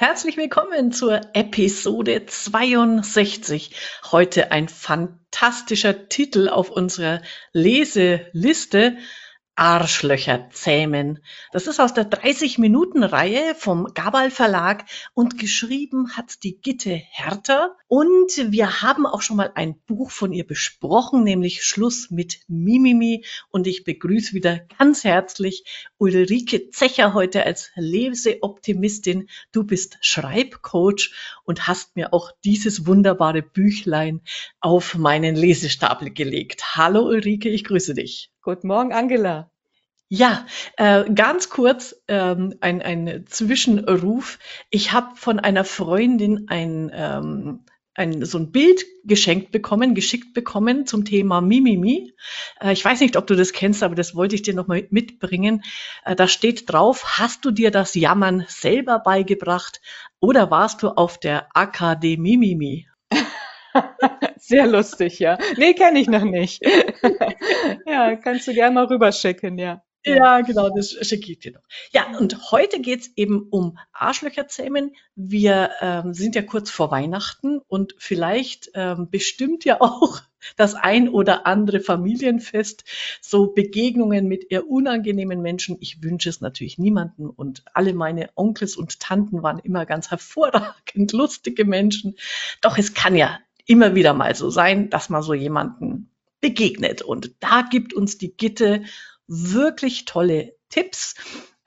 Herzlich willkommen zur Episode 62. Heute ein fantastischer Titel auf unserer Leseliste. Arschlöcher zähmen. Das ist aus der 30-Minuten-Reihe vom Gabal Verlag und geschrieben hat die Gitte Hertha. Und wir haben auch schon mal ein Buch von ihr besprochen, nämlich Schluss mit Mimimi. Und ich begrüße wieder ganz herzlich Ulrike Zecher heute als Leseoptimistin. Du bist Schreibcoach und hast mir auch dieses wunderbare Büchlein auf meinen Lesestapel gelegt. Hallo Ulrike, ich grüße dich. Guten Morgen, Angela. Ja, äh, ganz kurz ähm, ein, ein Zwischenruf. Ich habe von einer Freundin ein, ähm, ein, so ein Bild geschenkt bekommen, geschickt bekommen zum Thema Mimimi. Äh, ich weiß nicht, ob du das kennst, aber das wollte ich dir nochmal mitbringen. Äh, da steht drauf, hast du dir das Jammern selber beigebracht oder warst du auf der Akademie Mimimi? Sehr lustig, ja. Nee, kenne ich noch nicht. ja, kannst du gerne mal rüberschicken, ja. Ja, genau, das schicke ich dir noch. Ja, und heute geht's eben um Arschlöcherzähmen. Wir ähm, sind ja kurz vor Weihnachten und vielleicht ähm, bestimmt ja auch das ein oder andere Familienfest so Begegnungen mit eher unangenehmen Menschen. Ich wünsche es natürlich niemanden und alle meine Onkels und Tanten waren immer ganz hervorragend lustige Menschen. Doch es kann ja immer wieder mal so sein, dass man so jemanden begegnet. Und da gibt uns die Gitte wirklich tolle Tipps.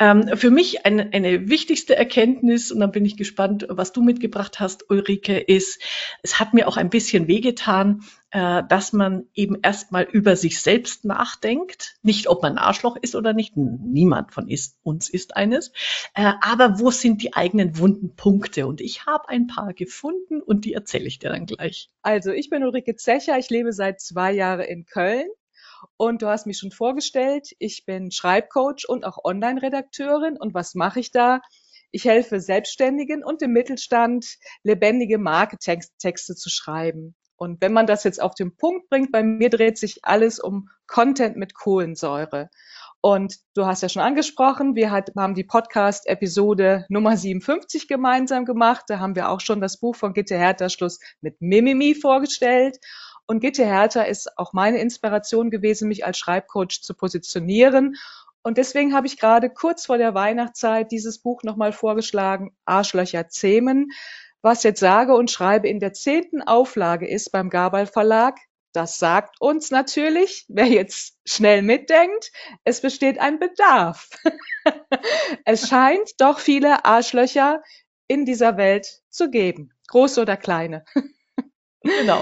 Ähm, für mich eine, eine wichtigste Erkenntnis, und dann bin ich gespannt, was du mitgebracht hast, Ulrike, ist, es hat mir auch ein bisschen wehgetan, äh, dass man eben erstmal über sich selbst nachdenkt. Nicht, ob man ein Arschloch ist oder nicht. Niemand von ist, uns ist eines. Äh, aber wo sind die eigenen wunden Punkte? Und ich habe ein paar gefunden und die erzähle ich dir dann gleich. Also, ich bin Ulrike Zecher. Ich lebe seit zwei Jahren in Köln. Und du hast mich schon vorgestellt, ich bin Schreibcoach und auch Online-Redakteurin. Und was mache ich da? Ich helfe Selbstständigen und dem Mittelstand, lebendige Marketexte zu schreiben. Und wenn man das jetzt auf den Punkt bringt, bei mir dreht sich alles um Content mit Kohlensäure. Und du hast ja schon angesprochen, wir haben die Podcast-Episode Nummer 57 gemeinsam gemacht. Da haben wir auch schon das Buch von Gitte Hertha Schluss mit Mimimi vorgestellt. Und Gitte Hertha ist auch meine Inspiration gewesen, mich als Schreibcoach zu positionieren. Und deswegen habe ich gerade kurz vor der Weihnachtszeit dieses Buch nochmal vorgeschlagen, Arschlöcher zähmen, was jetzt sage und schreibe in der zehnten Auflage ist beim Gabal Verlag. Das sagt uns natürlich, wer jetzt schnell mitdenkt, es besteht ein Bedarf. es scheint doch viele Arschlöcher in dieser Welt zu geben, große oder kleine. genau.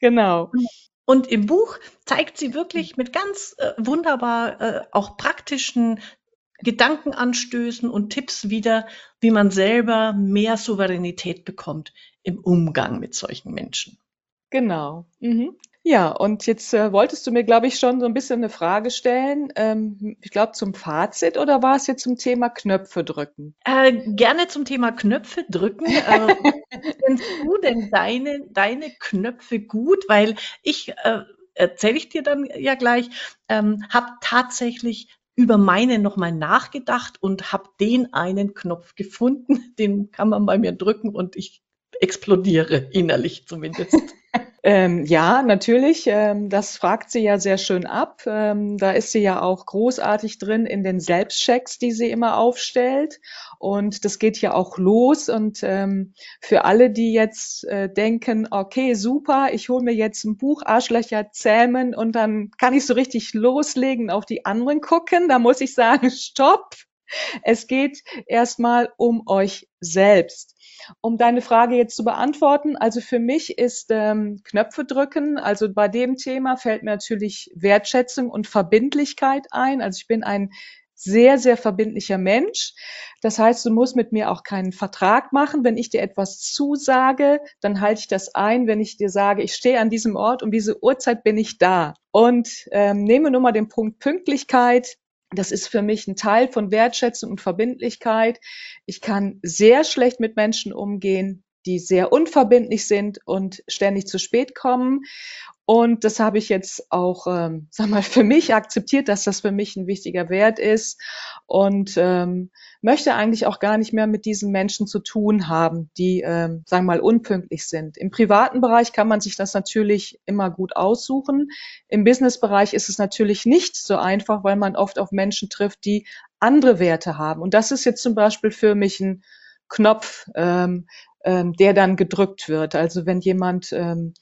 Genau. Und im Buch zeigt sie wirklich mit ganz äh, wunderbar äh, auch praktischen Gedankenanstößen und Tipps wieder, wie man selber mehr Souveränität bekommt im Umgang mit solchen Menschen. Genau. Mhm. Ja, und jetzt äh, wolltest du mir, glaube ich, schon so ein bisschen eine Frage stellen. Ähm, ich glaube zum Fazit oder war es jetzt zum Thema Knöpfe drücken? Äh, gerne zum Thema Knöpfe drücken. äh, findest du denn deine, deine Knöpfe gut? Weil ich, äh, erzähle ich dir dann ja gleich, ähm, habe tatsächlich über meine nochmal nachgedacht und habe den einen Knopf gefunden, den kann man bei mir drücken und ich explodiere innerlich zumindest. Ähm, ja, natürlich. Ähm, das fragt sie ja sehr schön ab. Ähm, da ist sie ja auch großartig drin in den Selbstchecks, die sie immer aufstellt. Und das geht ja auch los. Und ähm, für alle, die jetzt äh, denken, okay, super, ich hole mir jetzt ein Buch Arschlöcher zähmen und dann kann ich so richtig loslegen, auf die anderen gucken, da muss ich sagen, stopp. Es geht erstmal um euch selbst. Um deine Frage jetzt zu beantworten, also für mich ist ähm, Knöpfe drücken, also bei dem Thema fällt mir natürlich Wertschätzung und Verbindlichkeit ein. Also ich bin ein sehr, sehr verbindlicher Mensch. Das heißt, du musst mit mir auch keinen Vertrag machen. Wenn ich dir etwas zusage, dann halte ich das ein. Wenn ich dir sage, ich stehe an diesem Ort, um diese Uhrzeit bin ich da. Und ähm, nehme nur mal den Punkt Pünktlichkeit. Das ist für mich ein Teil von Wertschätzung und Verbindlichkeit. Ich kann sehr schlecht mit Menschen umgehen, die sehr unverbindlich sind und ständig zu spät kommen. Und das habe ich jetzt auch, ähm, sag mal, für mich akzeptiert, dass das für mich ein wichtiger Wert ist und ähm, möchte eigentlich auch gar nicht mehr mit diesen Menschen zu tun haben, die, ähm, sagen wir mal, unpünktlich sind. Im privaten Bereich kann man sich das natürlich immer gut aussuchen. Im Businessbereich ist es natürlich nicht so einfach, weil man oft auf Menschen trifft, die andere Werte haben. Und das ist jetzt zum Beispiel für mich ein Knopf, ähm, ähm, der dann gedrückt wird. Also wenn jemand ähm,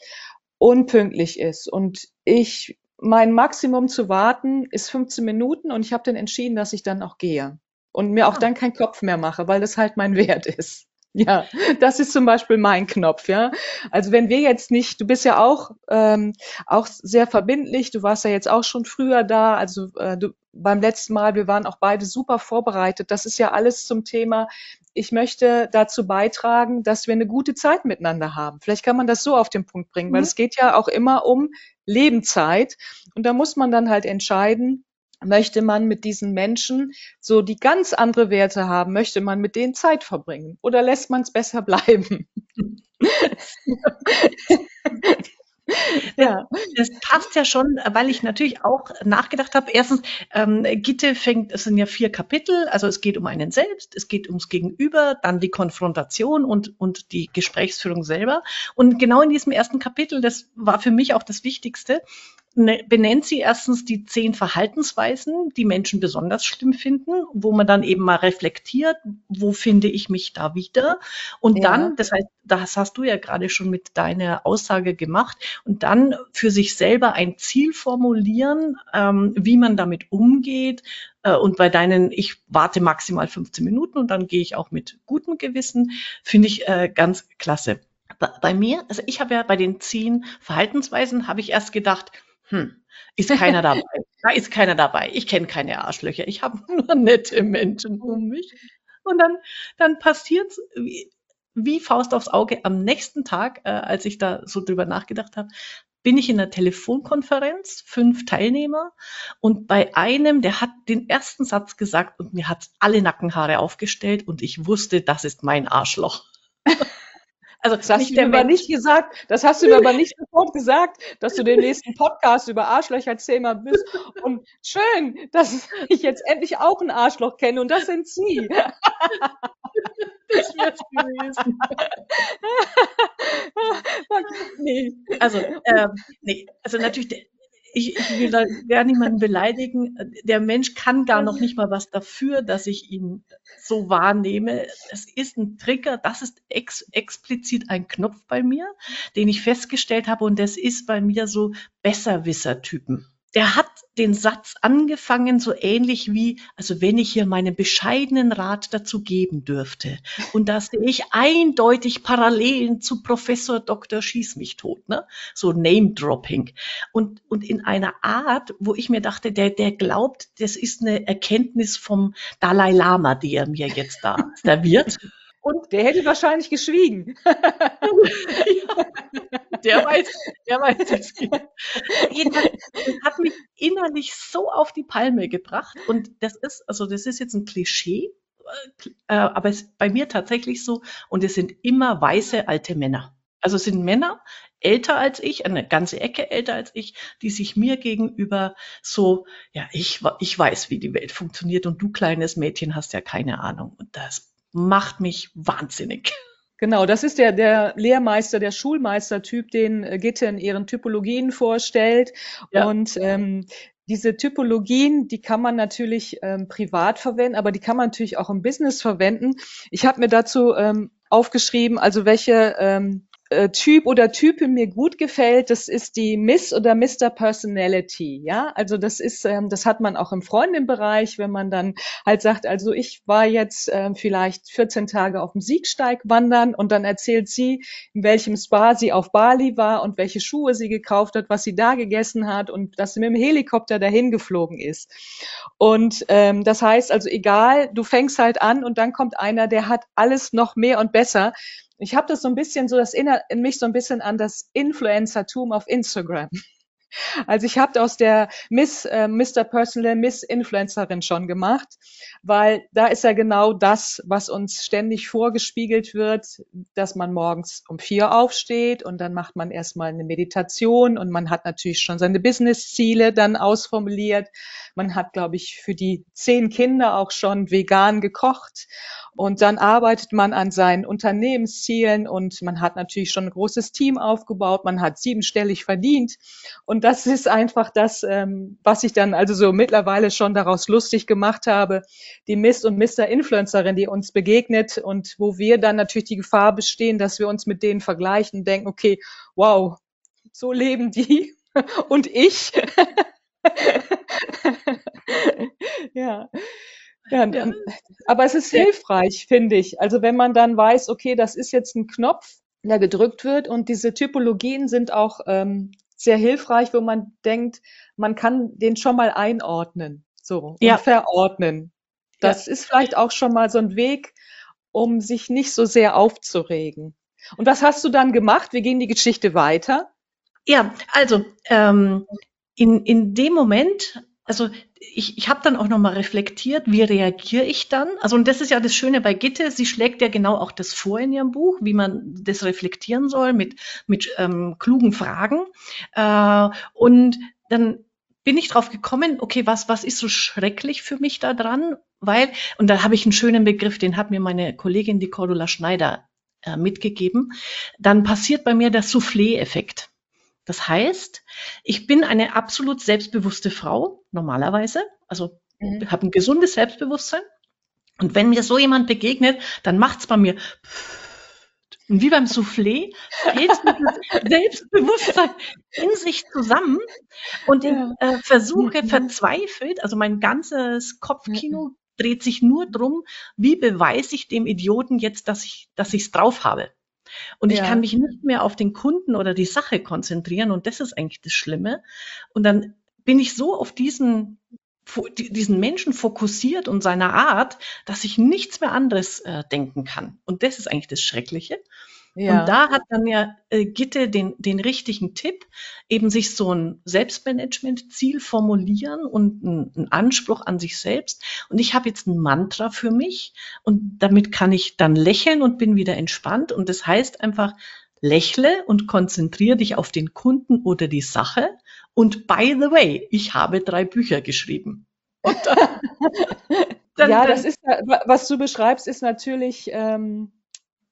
unpünktlich ist und ich mein Maximum zu warten ist 15 Minuten und ich habe dann entschieden, dass ich dann auch gehe und mir auch ah. dann keinen Kopf mehr mache, weil das halt mein Wert ist. Ja, das ist zum Beispiel mein Knopf, ja. Also wenn wir jetzt nicht, du bist ja auch ähm, auch sehr verbindlich, du warst ja jetzt auch schon früher da, also äh, du, beim letzten Mal, wir waren auch beide super vorbereitet. Das ist ja alles zum Thema. Ich möchte dazu beitragen, dass wir eine gute Zeit miteinander haben. Vielleicht kann man das so auf den Punkt bringen, weil mhm. es geht ja auch immer um Lebenszeit und da muss man dann halt entscheiden, möchte man mit diesen Menschen so die ganz andere Werte haben, möchte man mit denen Zeit verbringen oder lässt man es besser bleiben? Ja, das passt ja schon, weil ich natürlich auch nachgedacht habe. Erstens, ähm, Gitte fängt, es sind ja vier Kapitel, also es geht um einen selbst, es geht ums Gegenüber, dann die Konfrontation und, und die Gesprächsführung selber. Und genau in diesem ersten Kapitel, das war für mich auch das Wichtigste, benennt sie erstens die zehn Verhaltensweisen, die Menschen besonders schlimm finden, wo man dann eben mal reflektiert, wo finde ich mich da wieder. Und ja. dann, das heißt, das hast du ja gerade schon mit deiner Aussage gemacht, und dann für sich selber ein Ziel formulieren, ähm, wie man damit umgeht. Äh, und bei deinen, ich warte maximal 15 Minuten und dann gehe ich auch mit gutem Gewissen, finde ich äh, ganz klasse. Bei mir, also ich habe ja bei den zehn Verhaltensweisen, habe ich erst gedacht, hm, ist keiner dabei. Da ist keiner dabei. Ich kenne keine Arschlöcher. Ich habe nur nette Menschen um mich. Und dann, dann passiert's wie, wie Faust aufs Auge am nächsten Tag, äh, als ich da so drüber nachgedacht habe, bin ich in einer Telefonkonferenz, fünf Teilnehmer, und bei einem, der hat den ersten Satz gesagt und mir hat alle Nackenhaare aufgestellt und ich wusste, das ist mein Arschloch. Also das hast du mir aber nicht gesagt, das hast du mir aber nicht sofort gesagt, dass du den nächsten Podcast über Arschlöcher-Thema bist. Und schön, dass ich jetzt endlich auch ein Arschloch kenne und das sind Sie. Das wär's gewesen. nee, also, ähm, nee, also natürlich, ich, ich will da gar niemanden beleidigen. Der Mensch kann gar noch nicht mal was dafür, dass ich ihn so wahrnehme. Es ist ein Trigger, das ist ex explizit ein Knopf bei mir, den ich festgestellt habe und das ist bei mir so Besserwisser-Typen der hat den Satz angefangen, so ähnlich wie, also wenn ich hier meinen bescheidenen Rat dazu geben dürfte. Und da sehe ich eindeutig Parallelen zu Professor Dr. Schieß mich tot, ne? So Name-Dropping. Und, und in einer Art, wo ich mir dachte, der, der glaubt, das ist eine Erkenntnis vom Dalai Lama, die er mir jetzt da serviert. Und der hätte wahrscheinlich geschwiegen. ja, der weiß, der weiß es. Das hat mich innerlich so auf die Palme gebracht. Und das ist, also das ist jetzt ein Klischee, äh, aber es ist bei mir tatsächlich so. Und es sind immer weiße alte Männer. Also es sind Männer, älter als ich, eine ganze Ecke älter als ich, die sich mir gegenüber so, ja, ich, ich weiß, wie die Welt funktioniert und du kleines Mädchen hast ja keine Ahnung. Und das macht mich wahnsinnig. Genau, das ist der, der Lehrmeister, der Schulmeistertyp, den äh, Gitte in ihren Typologien vorstellt. Ja. Und ähm, diese Typologien, die kann man natürlich ähm, privat verwenden, aber die kann man natürlich auch im Business verwenden. Ich habe mir dazu ähm, aufgeschrieben, also welche ähm, äh, Typ oder Type mir gut gefällt, das ist die Miss oder Mr. Personality. Ja, also das ist, ähm, das hat man auch im Freundinbereich, wenn man dann halt sagt, also ich war jetzt ähm, vielleicht 14 Tage auf dem Siegsteig wandern und dann erzählt sie, in welchem Spa sie auf Bali war und welche Schuhe sie gekauft hat, was sie da gegessen hat und dass sie mit dem Helikopter dahin geflogen ist. Und ähm, das heißt also, egal, du fängst halt an und dann kommt einer, der hat alles noch mehr und besser ich habe das so ein bisschen so, das erinnert mich so ein bisschen an das Influencertum auf Instagram. Also ich habe aus der Miss, äh, Mr. Personal Miss Influencerin schon gemacht, weil da ist ja genau das, was uns ständig vorgespiegelt wird, dass man morgens um vier aufsteht und dann macht man erstmal eine Meditation und man hat natürlich schon seine Business-Ziele dann ausformuliert. Man hat, glaube ich, für die zehn Kinder auch schon vegan gekocht und dann arbeitet man an seinen Unternehmenszielen und man hat natürlich schon ein großes Team aufgebaut, man hat siebenstellig verdient. Und das ist einfach das, ähm, was ich dann also so mittlerweile schon daraus lustig gemacht habe. Die Miss und Mr. Influencerin, die uns begegnet und wo wir dann natürlich die Gefahr bestehen, dass wir uns mit denen vergleichen und denken, okay, wow, so leben die und ich. ja. Ja, ja, aber es ist hilfreich, finde ich. Also wenn man dann weiß, okay, das ist jetzt ein Knopf, der gedrückt wird und diese Typologien sind auch ähm, sehr hilfreich, wo man denkt, man kann den schon mal einordnen, so ja. verordnen. Das ja. ist vielleicht auch schon mal so ein Weg, um sich nicht so sehr aufzuregen. Und was hast du dann gemacht? Wir gehen die Geschichte weiter. Ja, also ähm, in, in dem Moment also ich, ich habe dann auch nochmal reflektiert, wie reagiere ich dann? Also und das ist ja das Schöne bei Gitte, sie schlägt ja genau auch das vor in ihrem Buch, wie man das reflektieren soll mit, mit ähm, klugen Fragen. Äh, und dann bin ich drauf gekommen, okay, was, was ist so schrecklich für mich da dran? Weil, und da habe ich einen schönen Begriff, den hat mir meine Kollegin, die Cordula Schneider, äh, mitgegeben. Dann passiert bei mir der Soufflé-Effekt. Das heißt, ich bin eine absolut selbstbewusste Frau, normalerweise. Also mhm. habe ein gesundes Selbstbewusstsein. Und wenn mir so jemand begegnet, dann macht's bei mir und wie beim Soufflé fällt dieses Selbstbewusstsein in sich zusammen und ich äh, versuche verzweifelt, also mein ganzes Kopfkino mhm. dreht sich nur drum, wie beweise ich dem Idioten jetzt, dass ich, dass ich's drauf habe. Und ich kann mich nicht mehr auf den Kunden oder die Sache konzentrieren. Und das ist eigentlich das Schlimme. Und dann bin ich so auf diesen, diesen Menschen fokussiert und seiner Art, dass ich nichts mehr anderes äh, denken kann. Und das ist eigentlich das Schreckliche. Ja. Und da hat dann ja äh, Gitte den, den richtigen Tipp, eben sich so ein Selbstmanagement-Ziel formulieren und einen Anspruch an sich selbst. Und ich habe jetzt ein Mantra für mich und damit kann ich dann lächeln und bin wieder entspannt. Und das heißt einfach, lächle und konzentriere dich auf den Kunden oder die Sache. Und by the way, ich habe drei Bücher geschrieben. Dann, dann, ja, das ist, was du beschreibst, ist natürlich ähm,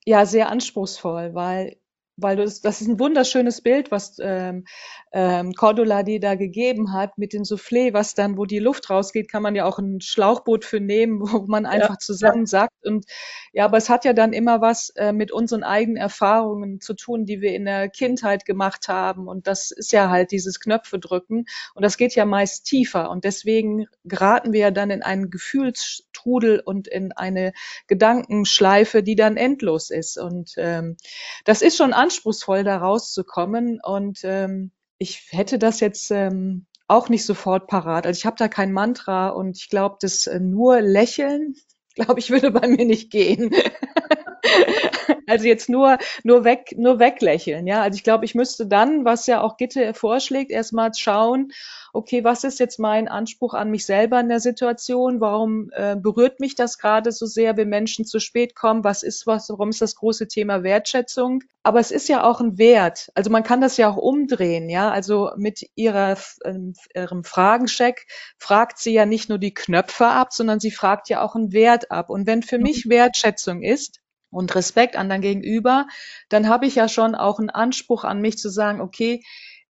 ja, sehr anspruchsvoll, weil weil das, das ist ein wunderschönes Bild, was ähm, ähm, Cordula dir da gegeben hat mit dem Soufflé, was dann, wo die Luft rausgeht, kann man ja auch ein Schlauchboot für nehmen, wo man einfach ja, zusammen sagt. Und ja, aber es hat ja dann immer was äh, mit unseren eigenen Erfahrungen zu tun, die wir in der Kindheit gemacht haben. Und das ist ja halt dieses Knöpfe drücken. Und das geht ja meist tiefer. Und deswegen geraten wir ja dann in einen Gefühlstrudel und in eine Gedankenschleife, die dann endlos ist. Und ähm, das ist schon anspruchsvoll, da rauszukommen. Und ähm, ich hätte das jetzt ähm, auch nicht sofort parat. Also ich habe da kein Mantra und ich glaube, das äh, nur Lächeln, glaube ich, würde bei mir nicht gehen. also jetzt nur nur weg nur weglächeln, ja. Also ich glaube, ich müsste dann, was ja auch Gitte vorschlägt, erstmal schauen, okay, was ist jetzt mein Anspruch an mich selber in der Situation? Warum äh, berührt mich das gerade so sehr, wenn Menschen zu spät kommen? Was ist was? Warum ist das große Thema Wertschätzung? Aber es ist ja auch ein Wert. Also man kann das ja auch umdrehen, ja. Also mit ihrer äh, ihrem Fragencheck fragt sie ja nicht nur die Knöpfe ab, sondern sie fragt ja auch einen Wert ab. Und wenn für mich mhm. Wertschätzung ist, und Respekt anderen gegenüber, dann habe ich ja schon auch einen Anspruch an mich zu sagen, okay,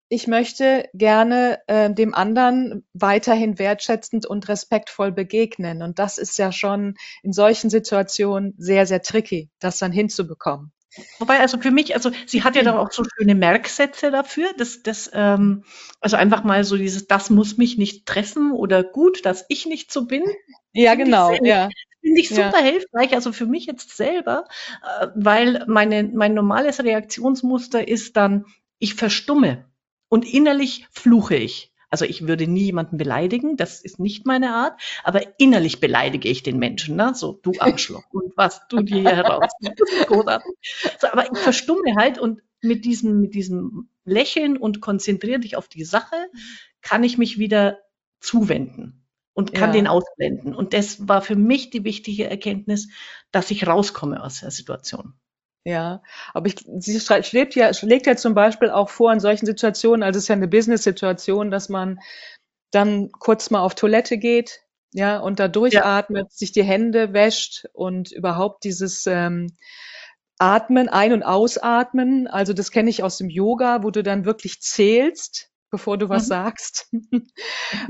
ich möchte gerne äh, dem anderen weiterhin wertschätzend und respektvoll begegnen. Und das ist ja schon in solchen Situationen sehr, sehr tricky, das dann hinzubekommen. Wobei, also für mich, also sie hat ja dann auch so schöne Merksätze dafür, dass das, ähm, also einfach mal so dieses, das muss mich nicht treffen oder gut, dass ich nicht so bin. Ja, genau, ja. Finde ich super ja. hilfreich, also für mich jetzt selber, äh, weil meine, mein normales Reaktionsmuster ist dann, ich verstumme. Und innerlich fluche ich. Also ich würde nie jemanden beleidigen, das ist nicht meine Art, aber innerlich beleidige ich den Menschen, ne? so du Arschloch und was du dir hier heraus. So, aber ich verstumme halt und mit diesem, mit diesem Lächeln und konzentriere dich auf die Sache, kann ich mich wieder zuwenden und kann Ja. den ausblenden. Und das war für mich die wichtige Erkenntnis, dass ich rauskomme aus der Situation. Ja, aber ich, sie schlägt ja, schlägt ja zum Beispiel auch vor in solchen Situationen, also es ist ja eine Business-Situation, dass man dann kurz mal auf Toilette geht, ja, und da durchatmet, sich die Hände wäscht und überhaupt dieses ähm, Atmen, ein- und ausatmen. Also das kenne ich aus dem Yoga, wo du dann wirklich zählst, bevor du was Mhm. sagst.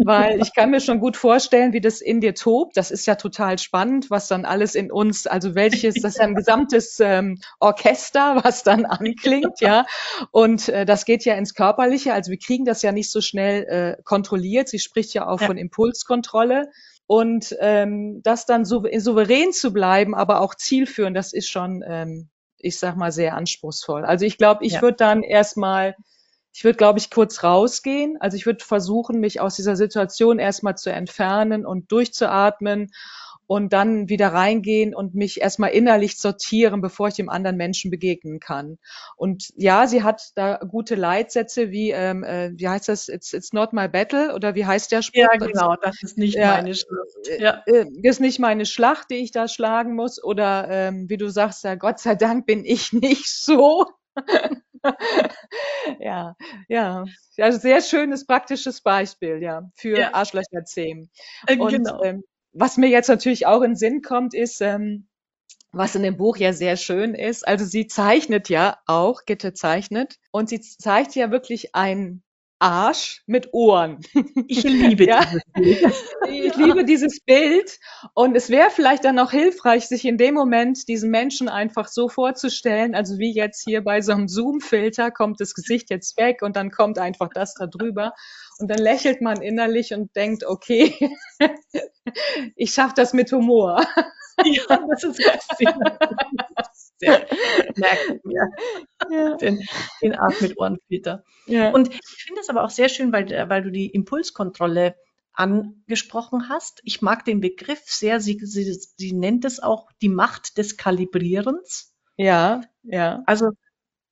Weil ich kann mir schon gut vorstellen, wie das in dir tobt. Das ist ja total spannend, was dann alles in uns, also welches, das ist ja ein gesamtes ähm, Orchester, was dann anklingt, ja. Und äh, das geht ja ins Körperliche. Also wir kriegen das ja nicht so schnell äh, kontrolliert. Sie spricht ja auch Ja. von Impulskontrolle. Und ähm, das dann so souverän zu bleiben, aber auch zielführend, das ist schon, ähm, ich sag mal, sehr anspruchsvoll. Also ich glaube, ich Ja. würde dann erstmal, ich würde, glaube ich, kurz rausgehen. Also ich würde versuchen, mich aus dieser Situation erstmal zu entfernen und durchzuatmen und dann wieder reingehen und mich erstmal innerlich sortieren, bevor ich dem anderen Menschen begegnen kann. Und ja, sie hat da gute Leitsätze wie, ähm, äh, wie heißt das, it's, it's not my battle oder wie heißt der Spruch? Ja, genau, das ist nicht Ja. meine Schrift. Ja. äh, ist nicht meine Schlacht, die ich da schlagen muss. Oder ähm, wie du sagst, ja, Gott sei Dank bin ich nicht so. ja, ja. Also sehr schönes, praktisches Beispiel, ja, für Ja. Arschlöcherzähmen. Äh, Und genau. ähm, was mir jetzt natürlich auch in den Sinn kommt, ist, ähm, was in dem Buch ja sehr schön ist. Also sie zeichnet ja auch, Gitte zeichnet, und sie zeigt ja wirklich einen Arsch mit Ohren. Ich liebe Ja. dieses Bild. Ich liebe dieses Bild und es wäre vielleicht dann auch hilfreich, sich in dem Moment diesen Menschen einfach so vorzustellen, also wie jetzt hier bei so einem Zoom-Filter kommt das Gesicht jetzt weg und dann kommt einfach das da drüber und dann lächelt man innerlich und denkt, okay, ich schaffe das mit Humor. Ja, das ist ganz sehr, ich mir. Ja, Den, den Arsch mit Ohrenfilter. ja. Und ich finde es aber auch sehr schön, weil, weil du die Impulskontrolle angesprochen hast. Ich mag den Begriff sehr. Sie, sie, sie nennt es auch die Macht des Kalibrierens. ja, ja, Also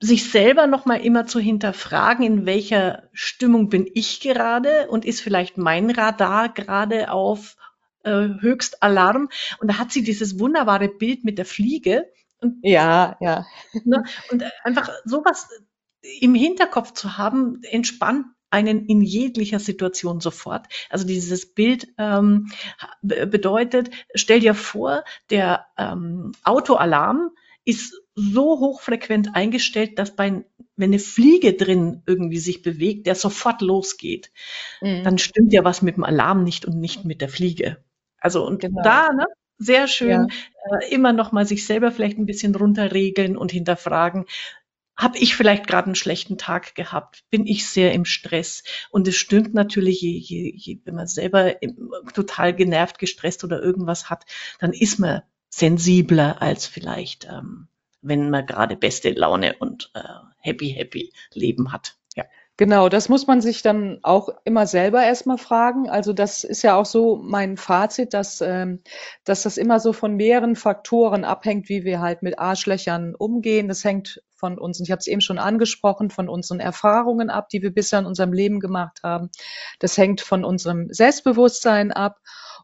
sich selber nochmal immer zu hinterfragen, in welcher Stimmung bin ich gerade und ist vielleicht mein Radar gerade auf äh, Höchstalarm. Und da hat sie dieses wunderbare Bild mit der Fliege. Und ja, ja, Ne? Und einfach sowas im Hinterkopf zu haben, entspannt einen in jeglicher Situation sofort. Also dieses Bild ähm, be- bedeutet, stell dir vor, der ähm, Autoalarm ist so hochfrequent eingestellt, dass bei, wenn eine Fliege drin irgendwie sich bewegt, der sofort losgeht. Mhm. Dann stimmt ja was mit dem Alarm nicht und nicht mit der Fliege. Also und Genau. da, ne, sehr schön, Ja. äh, immer noch mal sich selber vielleicht ein bisschen runterregeln und hinterfragen. Habe ich vielleicht gerade einen schlechten Tag gehabt? Bin ich sehr im Stress? Und es stimmt natürlich, je, je, je, wenn man selber im, total genervt, gestresst oder irgendwas hat, dann ist man sensibler als vielleicht, ähm, wenn man gerade beste Laune und äh, happy, happy Leben hat. Genau, das muss man sich dann auch immer selber erstmal fragen. Also das ist ja auch so mein Fazit, dass, ähm, dass das immer so von mehreren Faktoren abhängt, wie wir halt mit Arschlöchern umgehen. Das hängt von uns, und ich habe es eben schon angesprochen, von unseren Erfahrungen ab, die wir bisher in unserem Leben gemacht haben. Das hängt von unserem Selbstbewusstsein ab.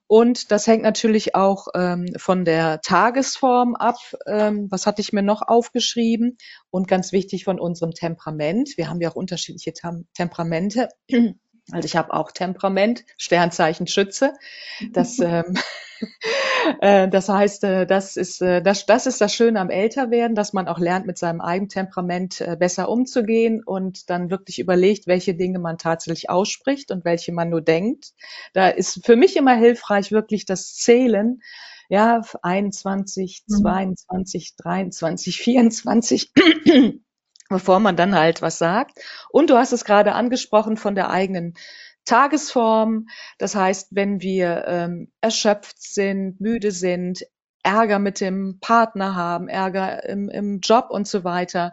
Und das hängt natürlich auch ähm, von der Tagesform ab. Ähm, was hatte ich mir noch aufgeschrieben? Und ganz wichtig von unserem Temperament. Wir haben ja auch unterschiedliche Tem Temperamente. Also ich habe auch Temperament, Sternzeichen Schütze. Das, ähm, äh, das heißt, äh, das ist, äh, das, das ist das Schöne am Älterwerden, dass man auch lernt, mit seinem eigenen Temperament äh, besser umzugehen und dann wirklich überlegt, welche Dinge man tatsächlich ausspricht und welche man nur denkt. Da ist für mich immer hilfreich wirklich das Zählen. Ja, 21, Mhm. 22, 23, 24 bevor man dann halt was sagt. Und du hast es gerade angesprochen von der eigenen Tagesform. Das heißt, wenn wir ähm, erschöpft sind, müde sind, Ärger mit dem Partner haben, Ärger im, im Job und so weiter,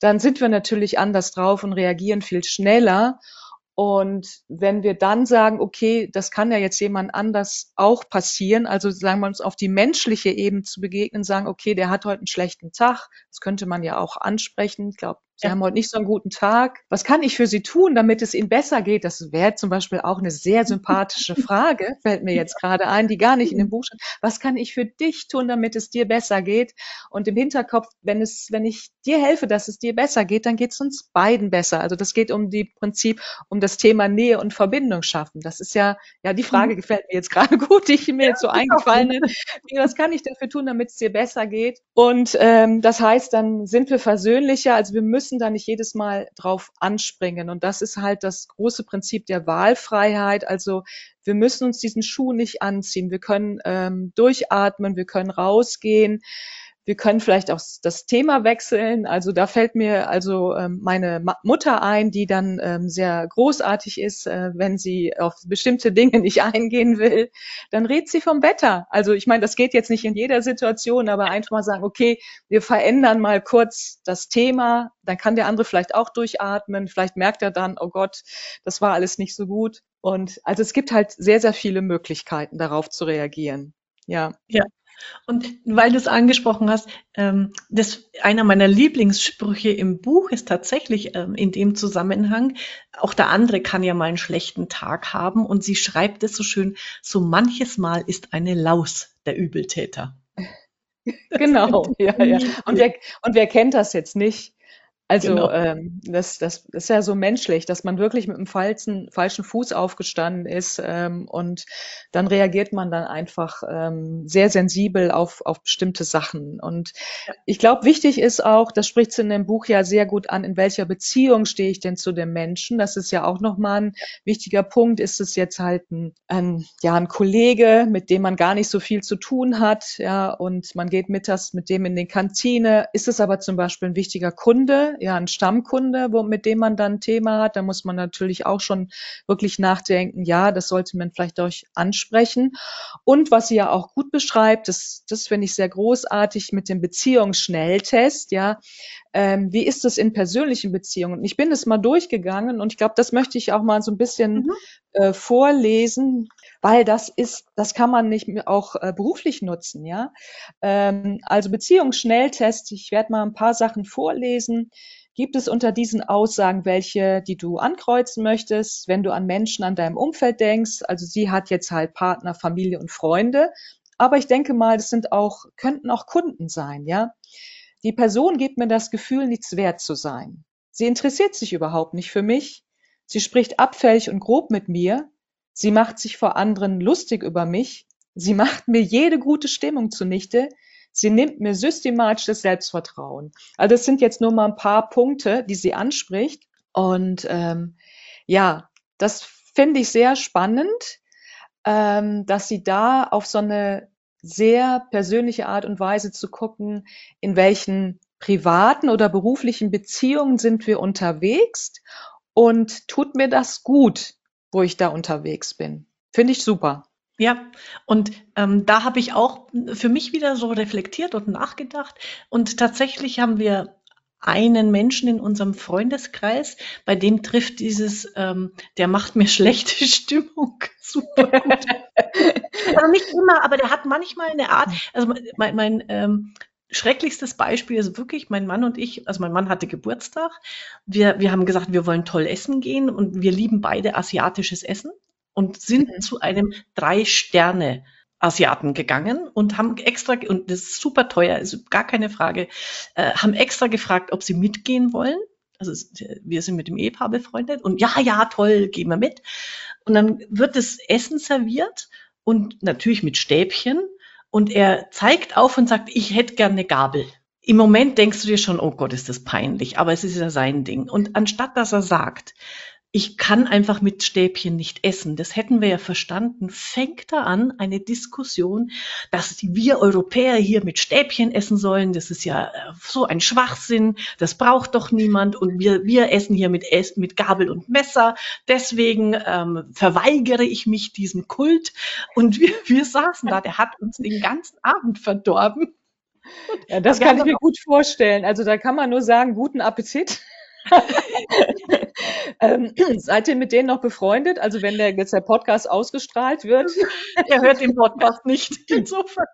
dann sind wir natürlich anders drauf und reagieren viel schneller. Und wenn wir dann sagen, okay, das kann ja jetzt jemand anders auch passieren, also sagen wir uns auf die menschliche Ebene zu begegnen, sagen, okay, der hat heute einen schlechten Tag, das könnte man ja auch ansprechen. Ich glaube, Sie ja. haben heute nicht so einen guten Tag. Was kann ich für Sie tun, damit es Ihnen besser geht? Das wäre zum Beispiel auch eine sehr sympathische Frage, fällt mir jetzt gerade ein, die gar nicht in dem Buch steht. Was kann ich für dich tun, damit es dir besser geht? Und im Hinterkopf, wenn es, wenn ich dir helfe, dass es dir besser geht, dann geht es uns beiden besser. Also das geht um die Prinzip, um das Thema Nähe und Verbindung schaffen. Das ist ja, ja, die Frage mhm. gefällt mir jetzt gerade gut, die mir jetzt so eingefallen ist. Was kann ich dafür tun, damit es dir besser geht? Und ähm, das heißt, dann sind wir versöhnlicher. Also wir müssen müssen da nicht jedes Mal drauf anspringen. Und das ist halt das große Prinzip der Wahlfreiheit. Also wir müssen uns diesen Schuh nicht anziehen. Wir können ähm, durchatmen, wir können rausgehen. Wir können vielleicht auch das Thema wechseln. Also da fällt mir also ähm, meine Mutter ein, die dann ähm, sehr großartig ist, äh, wenn sie auf bestimmte Dinge nicht eingehen will. Dann redet sie vom Wetter. Also ich meine, das geht jetzt nicht in jeder Situation, aber einfach mal sagen, okay, wir verändern mal kurz das Thema. Dann kann der andere vielleicht auch durchatmen. Vielleicht merkt er dann, oh Gott, das war alles nicht so gut. Und also es gibt halt sehr, sehr viele Möglichkeiten, darauf zu reagieren. Ja. Ja, und weil du es angesprochen hast, ähm, das, einer meiner Lieblingssprüche im Buch ist tatsächlich ähm, in dem Zusammenhang, auch der andere kann ja mal einen schlechten Tag haben und sie schreibt es so schön, so manches Mal ist eine Laus der Übeltäter. Genau, ja, ja. Und wer, und wer kennt das jetzt nicht? Also genau. ähm, das, das ist ja so menschlich, dass man wirklich mit dem falschen, falschen Fuß aufgestanden ist ähm, und dann reagiert man dann einfach ähm, sehr sensibel auf, auf bestimmte Sachen. Und ich glaube, wichtig ist auch, das spricht sie in dem Buch ja sehr gut an, in welcher Beziehung stehe ich denn zu dem Menschen. Das ist ja auch nochmal ein wichtiger Punkt. Ist es jetzt halt ein, ein, ja, ein Kollege, mit dem man gar nicht so viel zu tun hat, ja, und man geht mittags mit dem in die Kantine. Ist es aber zum Beispiel ein wichtiger Kunde, ja ein Stammkunde, wo, mit dem man dann ein Thema hat. Da muss man natürlich auch schon wirklich nachdenken, ja, das sollte man vielleicht euch ansprechen. Und was sie ja auch gut beschreibt, das, das finde ich sehr großartig mit dem Beziehungsschnelltest, ja. Ähm, wie ist es in persönlichen Beziehungen? Ich bin es mal durchgegangen und ich glaube, das möchte ich auch mal so ein bisschen mhm. äh, vorlesen, weil das ist, das kann man nicht auch äh, beruflich nutzen, ja. Ähm, also Beziehungsschnelltest, ich werde mal ein paar Sachen vorlesen. Gibt es unter diesen Aussagen welche, die du ankreuzen möchtest, wenn du an Menschen an deinem Umfeld denkst? Also sie hat jetzt halt Partner, Familie und Freunde. Aber ich denke mal, das sind auch, könnten auch Kunden sein, ja. Die Person gibt mir das Gefühl, nichts wert zu sein. Sie interessiert sich überhaupt nicht für mich. Sie spricht abfällig und grob mit mir. Sie macht sich vor anderen lustig über mich. Sie macht mir jede gute Stimmung zunichte. Sie nimmt mir systematisch das Selbstvertrauen. Also es sind jetzt nur mal ein paar Punkte, die sie anspricht. Und ähm, ja, das finde ich sehr spannend, ähm, dass sie da auf so eine sehr persönliche Art und Weise zu gucken, in welchen privaten oder beruflichen Beziehungen sind wir unterwegs und tut mir das gut, wo ich da unterwegs bin. Finde ich super. Ja, und ähm, da habe ich auch für mich wieder so reflektiert und nachgedacht. Und tatsächlich haben wir einen Menschen in unserem Freundeskreis, bei dem trifft dieses, ähm, der macht mir schlechte Stimmung super gut. also nicht immer, aber der hat manchmal eine Art, also mein, mein ähm, schrecklichstes Beispiel ist wirklich mein Mann und ich, also mein Mann hatte Geburtstag. Wir, wir haben gesagt, wir wollen toll essen gehen und wir lieben beide asiatisches Essen und sind mhm. zu einem Drei-Sterne Asiaten gegangen und haben extra, und das ist super teuer, ist gar keine Frage, äh, haben extra gefragt, ob sie mitgehen wollen. Also wir sind mit dem Ehepaar befreundet und ja, ja, toll, gehen wir mit. Und dann wird das Essen serviert und natürlich mit Stäbchen und er zeigt auf und sagt, ich hätte gerne eine Gabel. Im Moment denkst du dir schon, oh Gott, ist das peinlich, aber es ist ja sein Ding. Und anstatt dass er sagt, ich kann einfach mit Stäbchen nicht essen. Das hätten wir ja verstanden. Fängt da an eine Diskussion, dass wir Europäer hier mit Stäbchen essen sollen. Das ist ja äh, so ein Schwachsinn. Das braucht doch niemand. Und wir, wir essen hier mit, mit Gabel und Messer. Deswegen ähm, verweigere ich mich diesem Kult. Und wir, wir saßen da. Der hat uns den ganzen Abend verdorben. Ja, das kann ich mir gut vorstellen. Also da kann man nur sagen, guten Appetit. ähm, seid ihr mit denen noch befreundet? Also wenn der jetzt der Podcast ausgestrahlt wird? er hört den Podcast nicht. Insofern.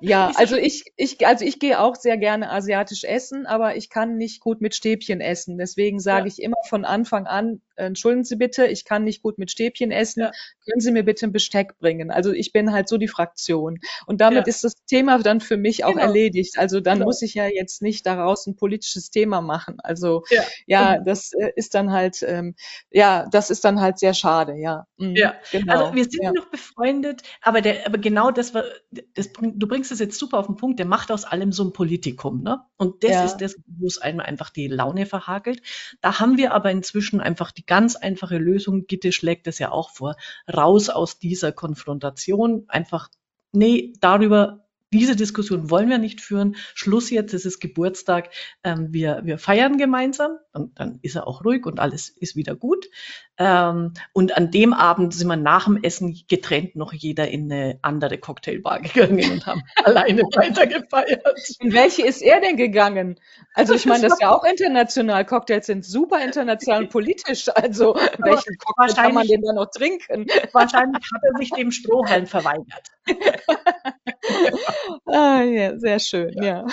Ja, also ich, ich, also ich gehe auch sehr gerne asiatisch essen, aber ich kann nicht gut mit Stäbchen essen. Deswegen sage ja. ich immer von Anfang an, äh, entschuldigen Sie bitte, ich kann nicht gut mit Stäbchen essen. Ja. Können Sie mir bitte ein Besteck bringen? Also ich bin halt so die Fraktion. Und damit ja. ist das Thema dann für mich auch genau. erledigt. Also dann genau. muss ich ja jetzt nicht daraus ein politisches Thema machen. Also ja, ja genau. das äh, ist dann halt, ähm, ja, das ist dann halt sehr schade, ja. Mhm, ja, genau. Also wir sind noch befreundet, aber der, aber genau das war, das, du bringst es jetzt super auf den Punkt, der macht aus allem so ein Politikum, ne? Und das ist das, wo es einem einfach die Laune verhagelt. Da haben wir aber inzwischen einfach die ganz einfache Lösung, Gitte schlägt es ja auch vor, raus aus dieser Konfrontation, einfach, nee, darüber diese Diskussion wollen wir nicht führen. Schluss jetzt, es ist Geburtstag. Ähm, wir, wir feiern gemeinsam und dann ist er auch ruhig und alles ist wieder gut. Ähm, und an dem Abend sind wir nach dem Essen getrennt noch jeder in eine andere Cocktailbar gegangen und haben alleine weitergefeiert. In welche ist er denn gegangen? Also ich meine, das ist ja auch international. Cocktails sind super international und politisch. Also welchen Cocktail kann man denn da noch trinken? Wahrscheinlich hat er sich dem Strohhalm verweigert. ah, ja, sehr schön, ja. Ja,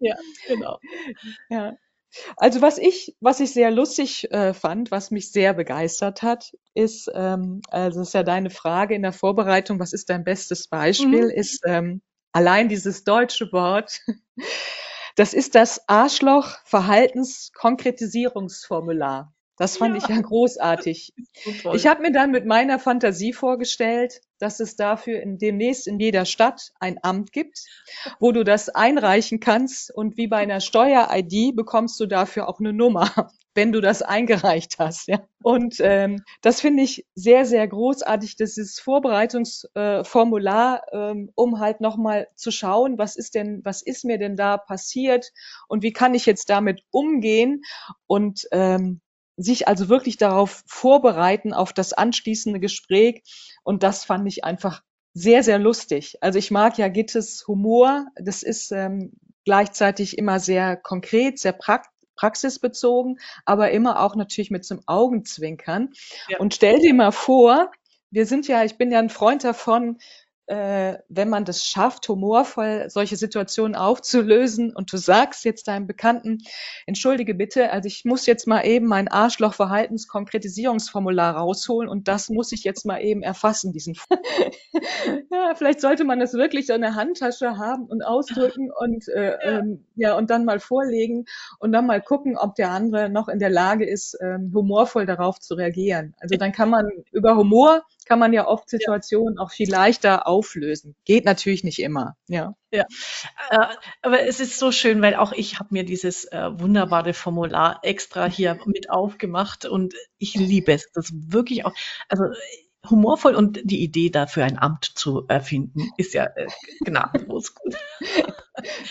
ja genau. Ja. Also was ich, was ich sehr lustig äh, fand, was mich sehr begeistert hat, ist, ähm, also das ist ja deine Frage in der Vorbereitung, was ist dein bestes Beispiel, mhm. ist ähm, allein dieses deutsche Wort. Das ist das Arschloch-Verhaltenskonkretisierungsformular. Das fand ja. ich ja großartig. Ich habe mir dann mit meiner Fantasie vorgestellt, dass es dafür in, demnächst in jeder Stadt ein Amt gibt, wo du das einreichen kannst und wie bei einer Steuer-ID bekommst du dafür auch eine Nummer, wenn du das eingereicht hast. Ja. Und ähm, das finde ich sehr, sehr großartig, Das ist Vorbereitungsformular, äh, ähm, um halt nochmal zu schauen, was ist denn, was ist mir denn da passiert und wie kann ich jetzt damit umgehen und ähm, sich also wirklich darauf vorbereiten, auf das anschließende Gespräch. Und das fand ich einfach sehr, sehr lustig. Also ich mag ja Gittes Humor. Das ist ähm, gleichzeitig immer sehr konkret, sehr praktisch praxisbezogen, aber immer auch natürlich mit zum Augenzwinkern. Ja. Und stell dir mal vor, wir sind ja, ich bin ja ein Freund davon, äh, wenn man das schafft, humorvoll solche Situationen aufzulösen und du sagst jetzt deinem Bekannten, entschuldige bitte, also ich muss jetzt mal eben mein Arschloch-Verhaltenskonkretisierungsformular rausholen und das muss ich jetzt mal eben erfassen, diesen. ja, vielleicht sollte man das wirklich so in der Handtasche haben und ausdrücken und, äh, ähm, ja, und dann mal vorlegen und dann mal gucken, ob der andere noch in der Lage ist, ähm, humorvoll darauf zu reagieren. Also dann kann man über Humor kann man ja oft Situationen ja. auch viel leichter auflösen. Geht natürlich nicht immer, ja. Ja, äh, aber es ist so schön, weil auch ich habe mir dieses äh, wunderbare Formular extra hier mit aufgemacht und ich liebe es. Das wirklich auch, also humorvoll und die Idee dafür ein Amt zu erfinden, ist ja äh, gnadenlos gut.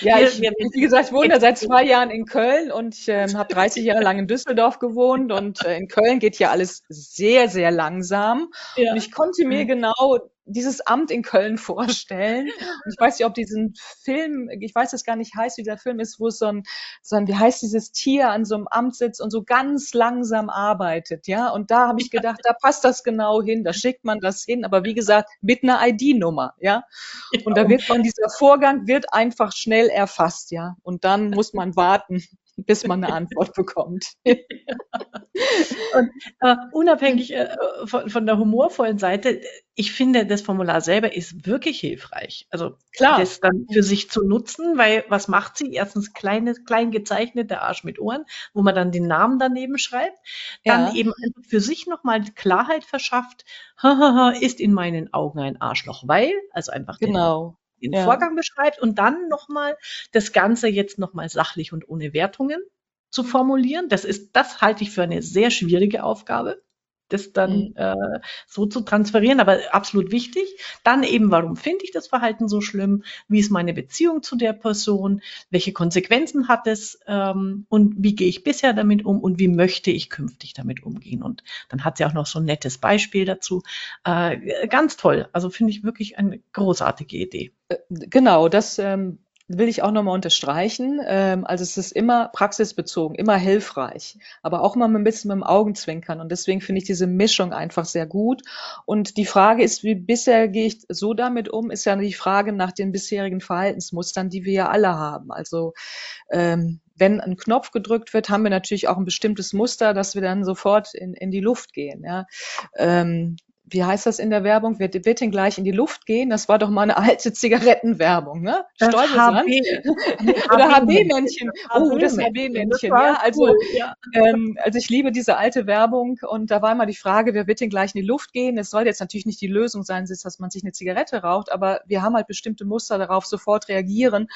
Ja, ich, wie gesagt, ich wohne seit zwei Jahren in Köln und ich ähm, habe 30 Jahre lang in Düsseldorf gewohnt und äh, in Köln geht hier alles sehr, sehr langsam. Ja. Und ich konnte mir genau dieses Amt in Köln vorstellen. Und ich weiß nicht, ob diesen Film, ich weiß es gar nicht heißt, wie der Film ist, wo es so ein, so ein, wie heißt dieses Tier an so einem Amt sitzt und so ganz langsam arbeitet, ja. Und da habe ich gedacht, da passt das genau hin, da schickt man das hin, aber wie gesagt, mit einer ID-Nummer, ja. Und da wird man, dieser Vorgang wird einfach schnell erfasst, ja. Und dann muss man warten, bis man eine Antwort bekommt. Und äh, unabhängig äh, von, von, der humorvollen Seite, ich finde, das Formular selber ist wirklich hilfreich. Also klar, das dann für sich zu nutzen, weil was macht sie? Erstens kleines, klein gezeichneter Arsch mit Ohren, wo man dann den Namen daneben schreibt, dann ja. eben einfach für sich nochmal Klarheit verschafft, ist in meinen Augen ein Arschloch, weil, also einfach genau den ja. Vorgang beschreibt und dann nochmal das Ganze jetzt nochmal sachlich und ohne Wertungen zu formulieren. Das ist, das halte ich für eine sehr schwierige Aufgabe das dann mhm. äh, so zu transferieren, aber absolut wichtig. Dann eben, warum finde ich das Verhalten so schlimm? Wie ist meine Beziehung zu der Person? Welche Konsequenzen hat es? Ähm, und wie gehe ich bisher damit um? Und wie möchte ich künftig damit umgehen? Und dann hat sie auch noch so ein nettes Beispiel dazu. Äh, ganz toll. Also finde ich wirklich eine großartige Idee. Äh, genau, das ähm will ich auch nochmal unterstreichen. Ähm, also es ist immer praxisbezogen, immer hilfreich, aber auch mal ein bisschen mit dem Augenzwinkern. Und deswegen finde ich diese Mischung einfach sehr gut. Und die Frage ist, wie bisher gehe ich so damit um, ist ja die Frage nach den bisherigen Verhaltensmustern, die wir ja alle haben. Also ähm, wenn ein Knopf gedrückt wird, haben wir natürlich auch ein bestimmtes Muster, dass wir dann sofort in, in die Luft gehen. Ja. Ähm, wie heißt das in der Werbung? Wird, wird denn gleich in die Luft gehen? Das war doch mal eine alte Zigarettenwerbung, ne? Stolpersand. Oder HB-Männchen. Oh, das HB-Männchen. Ja, also, cool, ja. Ähm, also ich liebe diese alte Werbung und da war immer die Frage, wer wird denn gleich in die Luft gehen? Es soll jetzt natürlich nicht die Lösung sein, dass man sich eine Zigarette raucht, aber wir haben halt bestimmte Muster darauf sofort reagieren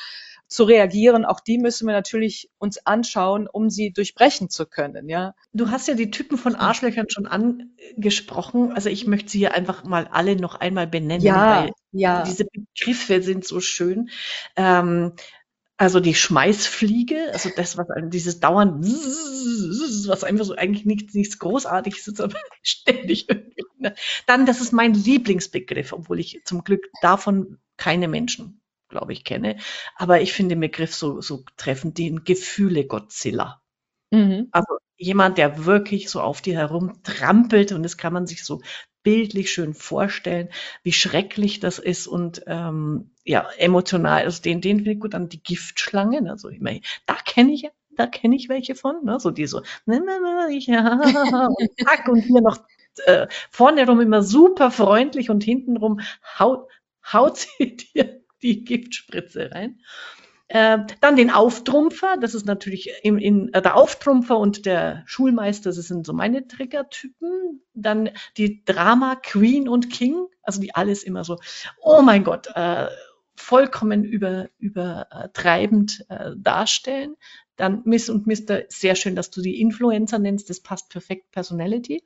zu reagieren. Auch die müssen wir natürlich uns anschauen, um sie durchbrechen zu können. Ja. Du hast ja die Typen von Arschlöchern schon angesprochen. Also ich möchte sie hier einfach mal alle noch einmal benennen, ja, weil ja. diese Begriffe sind so schön. Ähm, also die Schmeißfliege, also das, was dieses dauernd, was einfach so eigentlich nichts, nichts Großartiges ist, aber ständig irgendwie. Ne. Dann, das ist mein Lieblingsbegriff, obwohl ich zum Glück davon keine Menschen glaube ich, kenne. Aber ich finde den Begriff so, so treffend, den Gefühle Godzilla. Mhm. Also jemand, der wirklich so auf dir herumtrampelt und das kann man sich so bildlich schön vorstellen, wie schrecklich das ist und ähm, ja, emotional, also den, den finde ich gut an die Giftschlangen, also ich meine, da kenne ich da kenne ich welche von, ne? so die so, ja, und zack, und hier noch äh, vorne rum immer super freundlich und hintenrum haut, haut sie dir die Giftspritze rein. Äh, dann den Auftrumpfer, das ist natürlich in, in, äh, der Auftrumpfer und der Schulmeister, das sind so meine Triggertypen. Dann die Drama Queen und King, also die alles immer so, oh mein Gott, äh, vollkommen über, übertreibend äh, darstellen. Dann Miss und Mister, sehr schön, dass du die Influencer nennst, das passt perfekt Personality.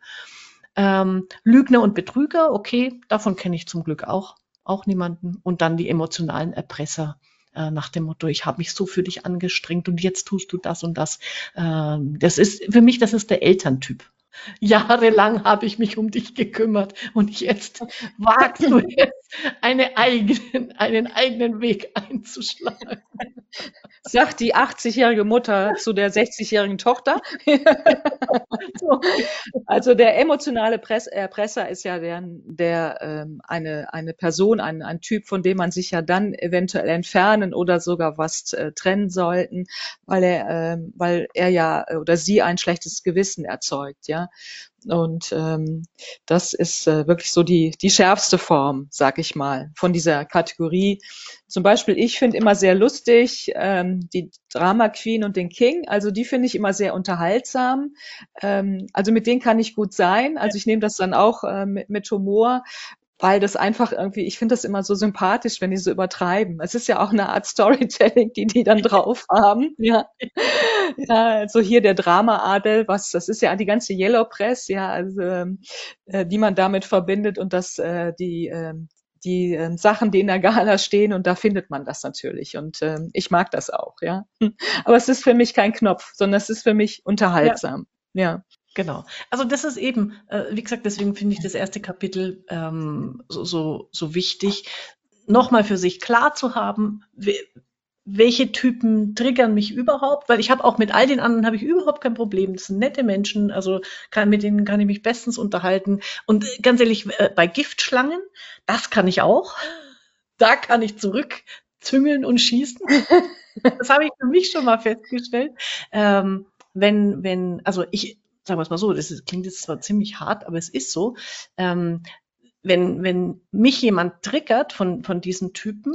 Ähm, Lügner und Betrüger, okay, davon kenne ich zum Glück auch auch niemanden. Und dann die emotionalen Erpresser äh, nach dem Motto, ich habe mich so für dich angestrengt und jetzt tust du das und das. Ähm, das ist für mich, das ist der Elterntyp. Jahrelang habe ich mich um dich gekümmert und jetzt wagst du es, eine eigenen, einen eigenen Weg einzuschlagen. Sagt die 80-jährige Mutter zu der 60-jährigen Tochter. also der emotionale Press Erpresser ist ja der, der ähm, eine, eine Person, ein, ein Typ, von dem man sich ja dann eventuell entfernen oder sogar was äh, trennen sollten, weil er, äh, weil er ja oder sie ein schlechtes Gewissen erzeugt, ja. Und ähm, das ist äh, wirklich so die, die schärfste Form, sag ich mal, von dieser Kategorie. Zum Beispiel, ich finde immer sehr lustig ähm, die Drama Queen und den King. Also die finde ich immer sehr unterhaltsam. Ähm, also mit denen kann ich gut sein. Also ich nehme das dann auch äh, mit, mit Humor weil das einfach irgendwie, ich finde das immer so sympathisch, wenn die so übertreiben. Es ist ja auch eine Art Storytelling, die die dann drauf haben. Ja, ja also hier der Drama-Adel, was, das ist ja die ganze Yellow Press, ja, also, äh, die man damit verbindet und das, äh, die, äh, die äh, Sachen, die in der Gala stehen und da findet man das natürlich und äh, ich mag das auch, ja. Aber es ist für mich kein Knopf, sondern es ist für mich unterhaltsam. Ja. ja. Genau. Also das ist eben, äh, wie gesagt, deswegen finde ich das erste Kapitel ähm, so, so, so wichtig, nochmal für sich klar zu haben, welche Typen triggern mich überhaupt, weil ich habe auch mit all den anderen habe ich überhaupt kein Problem. Das sind nette Menschen, also kann, mit denen kann ich mich bestens unterhalten. Und ganz ehrlich, äh, bei Giftschlangen, das kann ich auch. Da kann ich zurückzüngeln und schießen. das habe ich für mich schon mal festgestellt. Ähm, wenn, wenn, also ich, sagen wir es mal so, das ist, klingt jetzt zwar ziemlich hart, aber es ist so. Ähm, wenn, wenn mich jemand triggert von, von diesen Typen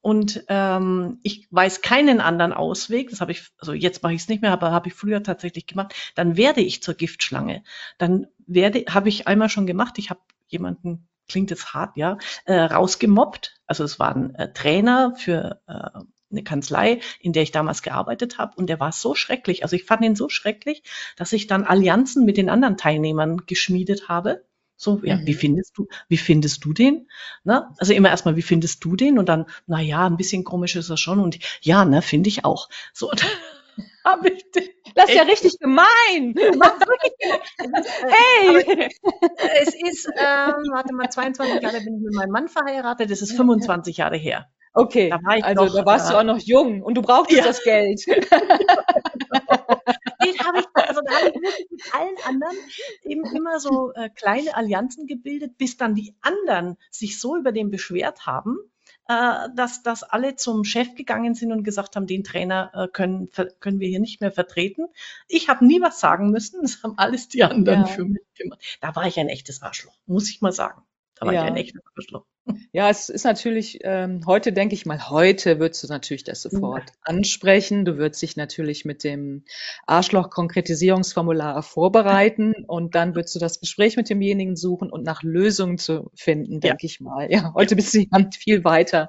und ähm, ich weiß keinen anderen Ausweg, das habe ich, also jetzt mache ich es nicht mehr, aber habe ich früher tatsächlich gemacht, dann werde ich zur Giftschlange. Dann werde, habe ich einmal schon gemacht, ich habe jemanden, klingt jetzt hart, ja, äh, rausgemobbt. Also es war ein äh, Trainer für äh, eine Kanzlei, in der ich damals gearbeitet habe. Und der war so schrecklich. Also ich fand ihn so schrecklich, dass ich dann Allianzen mit den anderen Teilnehmern geschmiedet habe. So, ja, mhm. wie findest du, wie findest du den? Ne? Also immer erstmal, wie findest du den? Und dann, na ja, ein bisschen komisch ist er schon. Und ja, ne, finde ich auch. So, habe ich den. Das ist ja richtig gemein. hey! es ist, ähm, warte mal, 22 Jahre bin ich mit meinem Mann verheiratet, das ist 25 Jahre her. Okay, Da also noch, da warst du äh, auch noch jung und du brauchtest Ja. das Geld. Da habe ich, also da habe ich wirklich mit allen anderen eben immer so äh, kleine Allianzen gebildet, bis dann die anderen sich so über den beschwert haben, äh, dass, dass alle zum Chef gegangen sind und gesagt haben, den Trainer äh, können, können wir hier nicht mehr vertreten. Ich habe nie was sagen müssen, das haben alles die anderen Ja. für mich gemacht. Da war ich ein echtes Arschloch, muss ich mal sagen. War Ja. ich ein echtes Arschloch. Ja, es ist natürlich, ähm, heute denke ich mal, heute würdest du natürlich das sofort ansprechen. Du würdest dich natürlich mit dem Arschloch-Konkretisierungsformular vorbereiten und dann würdest du das Gespräch mit demjenigen suchen und nach Lösungen zu finden, Ja. denke ich mal. Ja, heute bist du ja viel weiter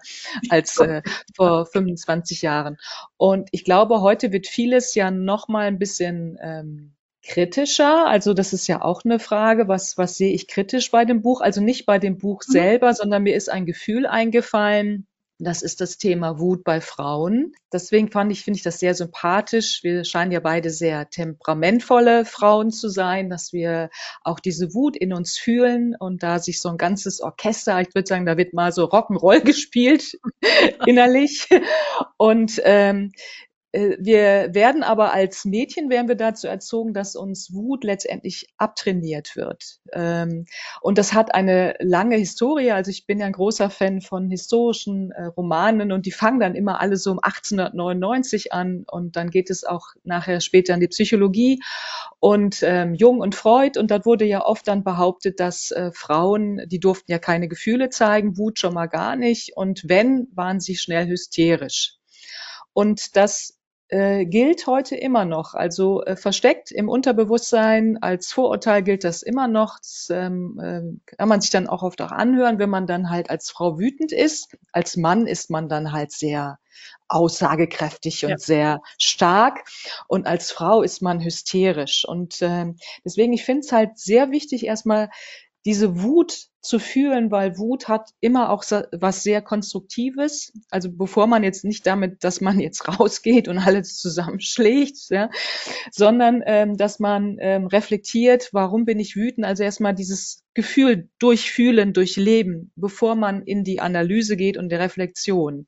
als äh, vor 25 Jahren. Und ich glaube, heute wird vieles ja noch mal ein bisschen ähm, kritischer. Also das ist ja auch eine Frage, was, was sehe ich kritisch bei dem Buch? Also nicht bei dem Buch Mhm. selber, sondern mir ist ein Gefühl eingefallen. Das ist das Thema Wut bei Frauen. Deswegen fand ich, finde ich das sehr sympathisch. Wir scheinen ja beide sehr temperamentvolle Frauen zu sein, dass wir auch diese Wut in uns fühlen und da sich so ein ganzes Orchester, ich würde sagen, da wird mal so Rock'n'Roll gespielt innerlich. Und ähm, äh, wir werden aber als Mädchen werden wir dazu erzogen, dass uns Wut letztendlich abtrainiert wird. Ähm, und das hat eine lange Historie. Also ich bin ja ein großer Fan von historischen äh, Romanen und die fangen dann immer alle so um 1899 an und dann geht es auch nachher später in die Psychologie und ähm, Jung und Freud und dort wurde ja oft dann behauptet, dass äh, Frauen, die durften ja keine Gefühle zeigen, Wut schon mal gar nicht und wenn, waren sie schnell hysterisch. Und das äh, gilt heute immer noch. Also äh, versteckt im Unterbewusstsein als Vorurteil gilt das immer noch. Das ähm, ähm, kann man sich dann auch oft auch anhören, wenn man dann halt als Frau wütend ist. Als Mann ist man dann halt sehr aussagekräftig und Ja. sehr stark. Und als Frau ist man hysterisch. Und ähm, deswegen, ich finde es halt sehr wichtig, erstmal diese Wut zu fühlen, weil Wut hat immer auch was sehr Konstruktives. Also bevor man jetzt nicht damit, dass man jetzt rausgeht und alles zusammenschlägt, ja, sondern ähm, dass man ähm, reflektiert, warum bin ich wütend? Also erstmal dieses Gefühl durchfühlen, durchleben, bevor man in die Analyse geht und die Reflexion.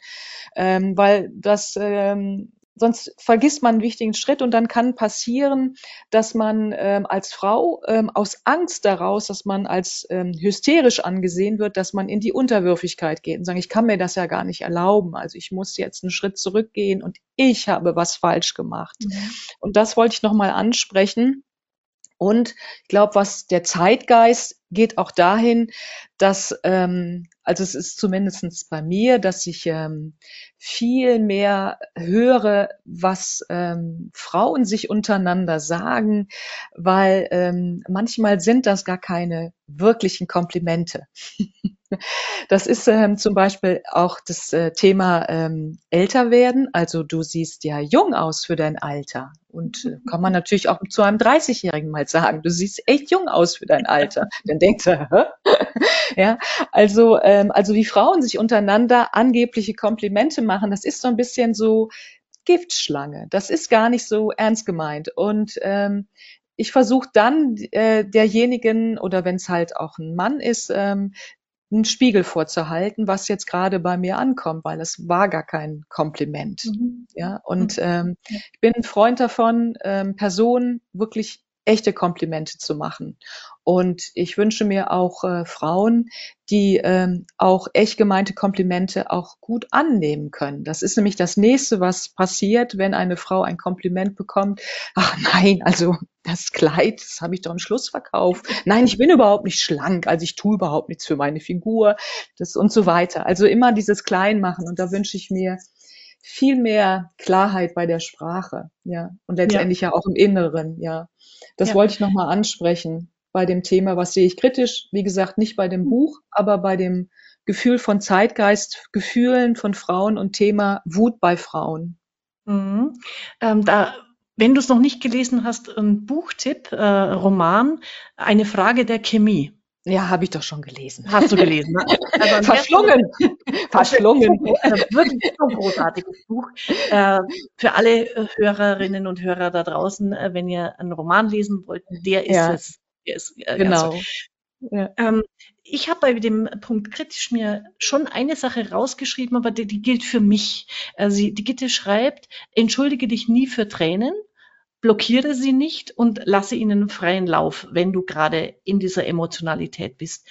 Ähm, weil das ähm, sonst vergisst man einen wichtigen Schritt und dann kann passieren, dass man ähm, als Frau ähm, aus Angst daraus, dass man als ähm, hysterisch angesehen wird, dass man in die Unterwürfigkeit geht und sagen, ich kann mir das ja gar nicht erlauben. Also ich muss jetzt einen Schritt zurückgehen und ich habe was falsch gemacht. Und das wollte ich nochmal ansprechen. Und ich glaube, was der Zeitgeist geht auch dahin, dass, ähm, also es ist zumindestens bei mir, dass ich ähm, viel mehr höre, was ähm, Frauen sich untereinander sagen, weil ähm, manchmal sind das gar keine wirklichen Komplimente. Das ist ähm, zum Beispiel auch das äh, Thema ähm, älter werden. Also du siehst ja jung aus für dein Alter. Und äh, kann man natürlich auch zu einem 30-Jährigen mal sagen, du siehst echt jung aus für dein Alter. Dann denkt er, Hä? ja, also, ähm, also wie Frauen sich untereinander angebliche Komplimente machen, das ist so ein bisschen so Giftschlange. Das ist gar nicht so ernst gemeint. Und ähm, ich versuche dann äh, derjenigen oder wenn es halt auch ein Mann ist, ähm, einen Spiegel vorzuhalten, was jetzt gerade bei mir ankommt, weil es war gar kein Kompliment. Mhm. Ja, und Mhm. ähm, ich bin ein Freund davon, ähm, Personen wirklich echte Komplimente zu machen. Und ich wünsche mir auch äh, Frauen, die ähm, auch echt gemeinte Komplimente auch gut annehmen können. Das ist nämlich das nächste, was passiert, wenn eine Frau ein Kompliment bekommt. Ach nein, also das Kleid, das habe ich doch im Schlussverkauf. Nein, ich bin überhaupt nicht schlank, also ich tue überhaupt nichts für meine Figur, das und so weiter. Also immer dieses Kleinmachen und da wünsche ich mir viel mehr Klarheit bei der Sprache, ja, und letztendlich ja, auch im Inneren, ja. Das Ja. wollte ich nochmal ansprechen bei dem Thema, was sehe ich kritisch? Wie gesagt, nicht bei dem Buch, aber bei dem Gefühl von Zeitgeist, Gefühlen von Frauen und Thema Wut bei Frauen. Mhm. Ähm, da, wenn du es noch nicht gelesen hast, ein Buchtipp, äh, Roman, eine Frage der Chemie. Ja, habe ich doch schon gelesen. Hast du gelesen? Ne? Also Verschlungen. Verschlungen. Wirklich so ein großartiges Buch. Äh, für alle äh, Hörerinnen und Hörer da draußen, äh, wenn ihr einen Roman lesen wollt, der ist Ja. es. Ist, äh, Genau. Ja. Ähm, ich habe bei dem Punkt kritisch mir schon eine Sache rausgeschrieben, aber die, die gilt für mich. Also die Gitte schreibt, entschuldige dich nie für Tränen, blockiere sie nicht und lasse ihnen freien Lauf, wenn du gerade in dieser Emotionalität bist.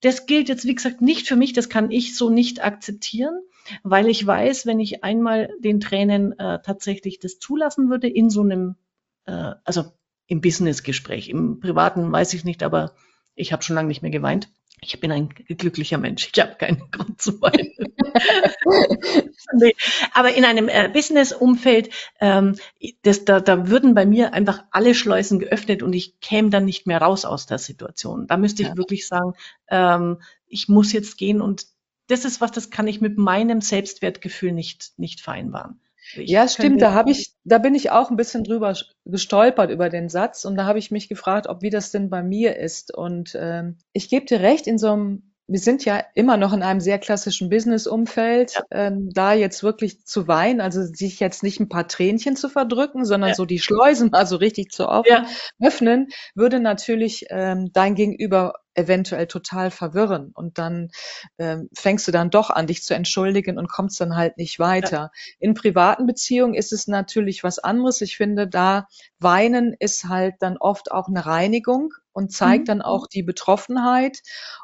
Das gilt jetzt, wie gesagt, nicht für mich, das kann ich so nicht akzeptieren, weil ich weiß, wenn ich einmal den Tränen äh, tatsächlich das zulassen würde in so einem, äh, also im Businessgespräch, im privaten weiß ich nicht, aber ich habe schon lange nicht mehr geweint. Ich bin ein glücklicher Mensch. Ich habe keinen Grund zu weinen. nee. Aber in einem äh, Business-Umfeld, ähm, da, da würden bei mir einfach alle Schleusen geöffnet und ich käme dann nicht mehr raus aus der Situation. Da müsste ich ja. wirklich sagen, ähm, ich muss jetzt gehen und das ist was, das kann ich mit meinem Selbstwertgefühl nicht, nicht vereinbaren. Ich ja, stimmt. Da habe ich, da bin ich auch ein bisschen drüber gestolpert über den Satz und da habe ich mich gefragt, ob wie das denn bei mir ist. Und ähm, ich gebe dir recht, in so einem wir sind ja immer noch in einem sehr klassischen Business-Umfeld, ja. ähm, da jetzt wirklich zu weinen, also sich jetzt nicht ein paar Tränchen zu verdrücken, sondern ja. so die Schleusen mal so richtig zu offen, ja. öffnen, würde natürlich ähm, dein Gegenüber eventuell total verwirren und dann ähm, fängst du dann doch an, dich zu entschuldigen und kommst dann halt nicht weiter. In privaten Beziehungen ist es natürlich was anderes. Ich finde, da weinen ist halt dann oft auch eine Reinigung und zeigt mhm. dann auch die Betroffenheit.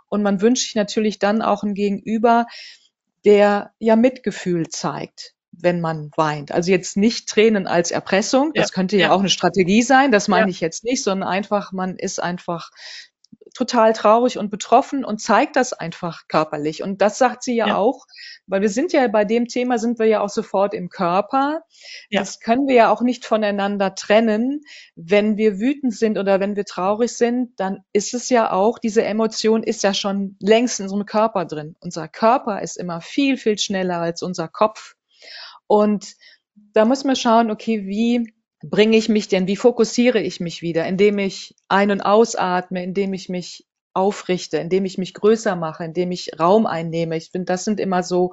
Und man wünscht sich natürlich dann auch ein Gegenüber, der ja Mitgefühl zeigt wenn man weint. Also jetzt nicht Tränen als Erpressung, das ja, könnte ja, ja, auch eine Strategie sein, das meine ja. ich jetzt nicht, sondern einfach, man ist einfach total traurig und betroffen und zeigt das einfach körperlich. Und das sagt sie ja, ja, auch, weil wir sind ja bei dem Thema sind wir ja auch sofort im Körper. Ja. Das können wir ja auch nicht voneinander trennen. Wenn wir wütend sind oder wenn wir traurig sind, dann ist es ja auch, diese Emotion ist ja schon längst in unserem Körper drin. Unser Körper ist immer viel, viel schneller als unser Kopf. Und da muss man schauen, okay, wie bringe ich mich denn, wie fokussiere ich mich wieder, indem ich ein- und ausatme, indem ich mich aufrichte, indem ich mich größer mache, indem ich Raum einnehme. Ich finde, das sind immer so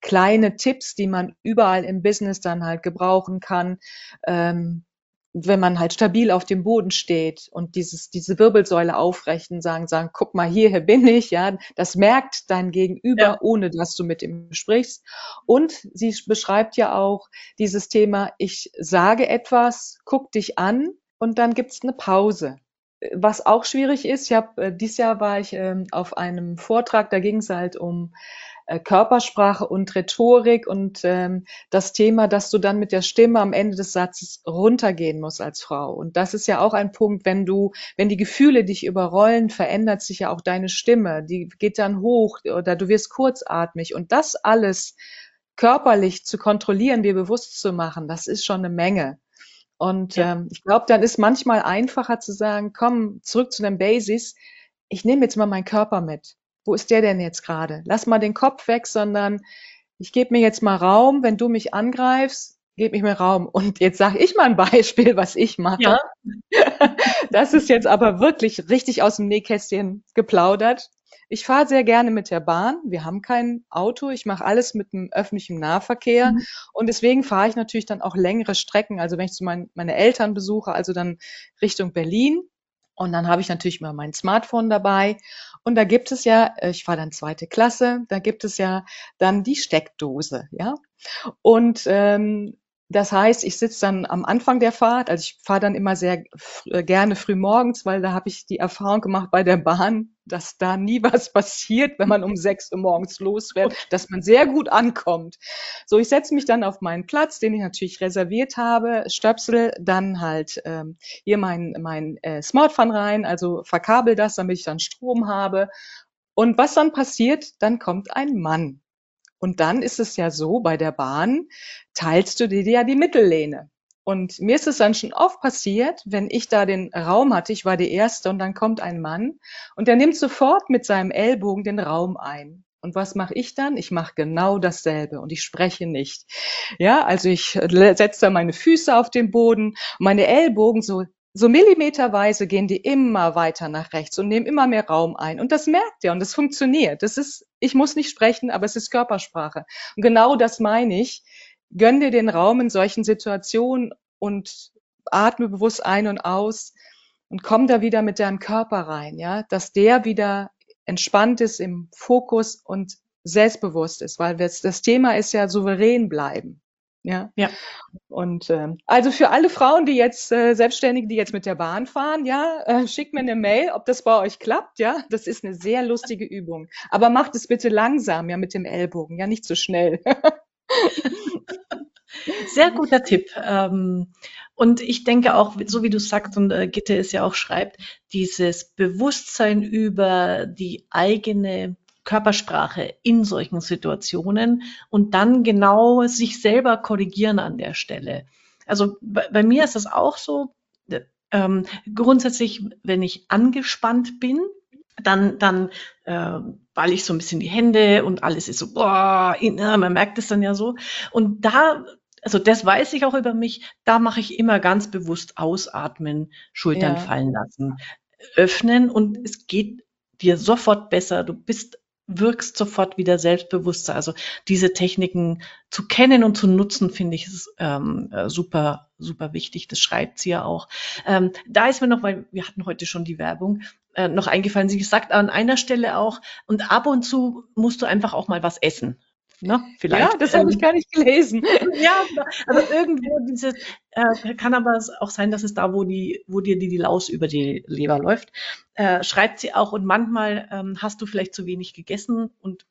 kleine Tipps, die man überall im Business dann halt gebrauchen kann. Ähm, wenn man halt stabil auf dem Boden steht und dieses, diese Wirbelsäule aufrechten, sagen, sagen, guck mal, hier, hier bin ich, ja, das merkt dein Gegenüber, ja. ohne dass du mit ihm sprichst. Und sie beschreibt ja auch dieses Thema, ich sage etwas, guck dich an und dann gibt's eine Pause. Was auch schwierig ist, ich habe äh, dieses Jahr war ich ähm, auf einem Vortrag, da ging es halt um äh, Körpersprache und Rhetorik und ähm, das Thema, dass du dann mit der Stimme am Ende des Satzes runtergehen musst als Frau. Und das ist ja auch ein Punkt, wenn du, wenn die Gefühle dich überrollen, verändert sich ja auch deine Stimme. Die geht dann hoch oder du wirst kurzatmig. Und das alles körperlich zu kontrollieren, dir bewusst zu machen, das ist schon eine Menge. Und ja. ähm, ich glaube, dann ist manchmal einfacher zu sagen, komm, zurück zu den Basics. Ich nehme jetzt mal meinen Körper mit wo ist der denn jetzt gerade? Lass mal den Kopf weg, sondern ich gebe mir jetzt mal Raum, wenn du mich angreifst, gib mir Raum. Und jetzt sage ich mal ein Beispiel, was ich mache. Ja. Das ist jetzt aber wirklich richtig aus dem Nähkästchen geplaudert. Ich fahre sehr gerne mit der Bahn. Wir haben kein Auto. Ich mache alles mit dem öffentlichen Nahverkehr. Mhm. Und deswegen fahre ich natürlich dann auch längere Strecken. Also wenn ich zu meinen, meine Eltern besuche, also dann Richtung Berlin. Und dann habe ich natürlich mal mein Smartphone dabei. Und da gibt es ja, äh, ich war dann zweite Klasse, da gibt es ja dann die Steckdose, ja. Und ähm, das heißt, ich sitze dann am Anfang der Fahrt, also ich fahre dann immer sehr äh, gerne früh morgens, weil da habe ich die Erfahrung gemacht bei der Bahn, dass da nie was passiert, wenn man um sechs Uhr morgens losfährt, dass man sehr gut ankommt. So, ich setze mich dann auf meinen Platz, den ich natürlich reserviert habe, stöpsel dann halt ähm, hier mein, mein äh, Smartphone rein, also verkabel das, damit ich dann Strom habe. Und was dann passiert, dann kommt ein Mann und dann ist es ja so, bei der Bahn teilst du dir ja die Mittellehne. Und mir ist es dann schon oft passiert, wenn ich da den Raum hatte, ich war die Erste und dann kommt ein Mann und der nimmt sofort mit seinem Ellbogen den Raum ein. Und was mache ich dann? Ich mache genau dasselbe und ich spreche nicht. Ja, also ich setze da meine Füße auf den Boden, meine Ellbogen so so millimeterweise gehen die immer weiter nach rechts und nehmen immer mehr Raum ein. Und das merkt ihr und das funktioniert. Das ist, ich muss nicht sprechen, aber es ist Körpersprache. Und genau das meine ich. Gönn dir den Raum in solchen Situationen und atme bewusst ein und aus und komm da wieder mit deinem Körper rein, ja, dass der wieder entspannt ist, im Fokus und selbstbewusst ist, weil das, das Thema ist ja souverän bleiben. Ja. ja. Und ähm, also für alle Frauen, die jetzt äh, Selbstständige, die jetzt mit der Bahn fahren, ja, äh, schickt mir eine Mail, ob das bei euch klappt, ja. Das ist eine sehr lustige Übung. Aber macht es bitte langsam, ja, mit dem Ellbogen, ja, nicht zu so schnell. Sehr guter Tipp. Ähm, und ich denke auch, so wie du sagst und äh, Gitte es ja auch schreibt, dieses Bewusstsein über die eigene Körpersprache in solchen Situationen und dann genau sich selber korrigieren an der Stelle. Also bei, mir ist das auch so. Ähm, grundsätzlich, wenn ich angespannt bin, dann, dann äh, ball ich so ein bisschen die Hände und alles ist so, boah, äh, man merkt es dann ja so. Und da, also das weiß ich auch über mich, da mache ich immer ganz bewusst ausatmen, Schultern ja. fallen lassen, öffnen und es geht dir sofort besser. Du bist wirkst sofort wieder selbstbewusster. Also diese Techniken zu kennen und zu nutzen, finde ich ist, ähm, äh, super, super wichtig. Das schreibt sie ja auch. Ähm, da ist mir noch, weil wir hatten heute schon die Werbung, äh, noch eingefallen. Sie sagt an einer Stelle auch, und ab und zu musst du einfach auch mal was essen. Ne? Vielleicht. Ja, das habe ich ähm, gar nicht gelesen. ja, also irgendwo dieses, äh, kann aber auch sein, dass es da, wo die, wo dir die, die Laus über die Leber läuft, äh, schreibt sie auch und manchmal ähm, hast du vielleicht zu wenig gegessen und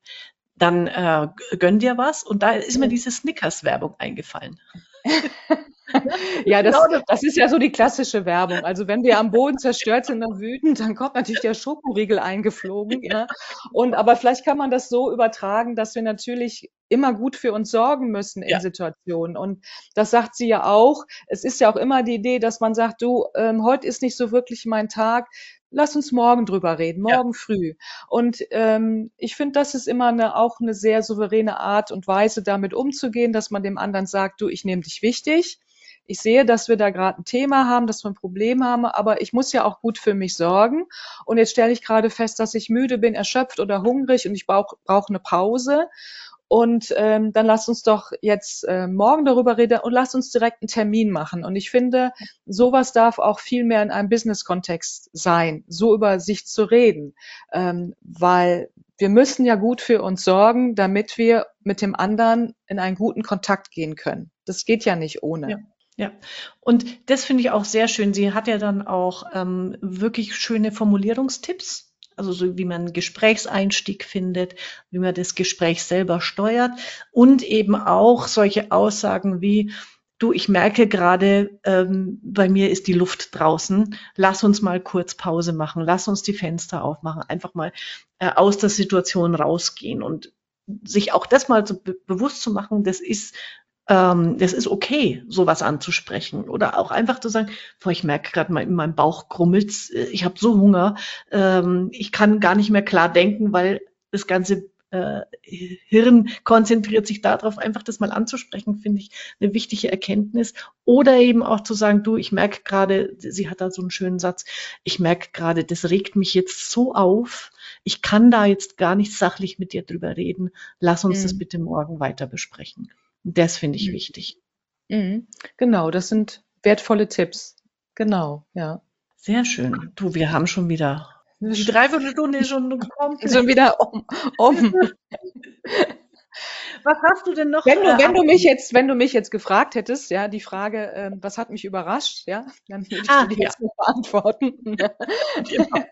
dann äh, gönn dir was und da ist mir diese Snickers-Werbung eingefallen. ja, das, das ist ja so die klassische Werbung. Also wenn wir am Boden zerstört sind und wütend, dann kommt natürlich der Schokoriegel eingeflogen. Ja. Und aber vielleicht kann man das so übertragen, dass wir natürlich immer gut für uns sorgen müssen in ja. Situationen. Und das sagt sie ja auch. Es ist ja auch immer die Idee, dass man sagt, du, ähm, heute ist nicht so wirklich mein Tag lass uns morgen drüber reden, morgen ja. früh. Und ähm, ich finde, das ist immer eine, auch eine sehr souveräne Art und Weise, damit umzugehen, dass man dem anderen sagt, du, ich nehme dich wichtig ich sehe, dass wir da gerade ein Thema haben, dass wir ein Problem haben, aber ich muss ja auch gut für mich sorgen. Und jetzt stelle ich gerade fest, dass ich müde bin, erschöpft oder hungrig und ich brauche brauch eine Pause. Und ähm, dann lass uns doch jetzt äh, morgen darüber reden und lass uns direkt einen Termin machen. Und ich finde, sowas darf auch viel mehr in einem Business-Kontext sein, so über sich zu reden, ähm, weil wir müssen ja gut für uns sorgen, damit wir mit dem anderen in einen guten Kontakt gehen können. Das geht ja nicht ohne. Ja. Ja, und das finde ich auch sehr schön. Sie hat ja dann auch ähm, wirklich schöne Formulierungstipps, also so wie man Gesprächseinstieg findet, wie man das Gespräch selber steuert. Und eben auch solche Aussagen wie, du, ich merke gerade, ähm, bei mir ist die Luft draußen, lass uns mal kurz Pause machen, lass uns die Fenster aufmachen, einfach mal äh, aus der Situation rausgehen und sich auch das mal so be bewusst zu machen, das ist ähm, das ist okay, sowas anzusprechen. Oder auch einfach zu sagen, boah, ich merke gerade mal in meinem Bauch krummelt's, äh, ich habe so Hunger, ähm, ich kann gar nicht mehr klar denken, weil das ganze äh, Hirn konzentriert sich darauf, einfach das mal anzusprechen, finde ich eine wichtige Erkenntnis. Oder eben auch zu sagen, du, ich merke gerade, sie hat da so einen schönen Satz, ich merke gerade, das regt mich jetzt so auf, ich kann da jetzt gar nicht sachlich mit dir drüber reden, lass uns mhm. das bitte morgen weiter besprechen. Das finde ich mhm. wichtig. Mhm. Genau, das sind wertvolle Tipps. Genau, ja. Sehr schön. Du, wir haben schon wieder die Dreiviertelstunde ist schon gekommen. Schon wieder um. um. Was hast du denn noch? Wenn du, äh, wenn du mich jetzt, wenn du mich jetzt gefragt hättest, ja, die Frage, äh, was hat mich überrascht, ja, dann würde ich ah, dir ja. jetzt beantworten. genau.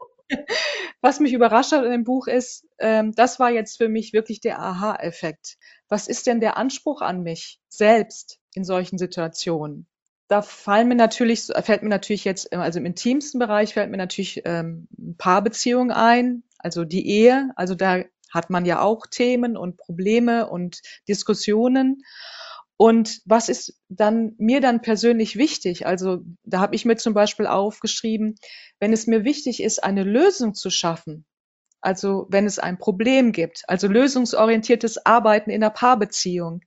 Was mich überrascht hat in dem Buch ist, ähm, das war jetzt für mich wirklich der Aha-Effekt. Was ist denn der Anspruch an mich selbst in solchen Situationen? Da fallen mir natürlich, fällt mir natürlich jetzt, also im intimsten Bereich fällt mir natürlich ähm, Paarbeziehung ein, also die Ehe. Also da hat man ja auch Themen und Probleme und Diskussionen. Und was ist dann mir dann persönlich wichtig? Also da habe ich mir zum Beispiel aufgeschrieben, wenn es mir wichtig ist, eine Lösung zu schaffen, also wenn es ein Problem gibt, also lösungsorientiertes Arbeiten in der Paarbeziehung,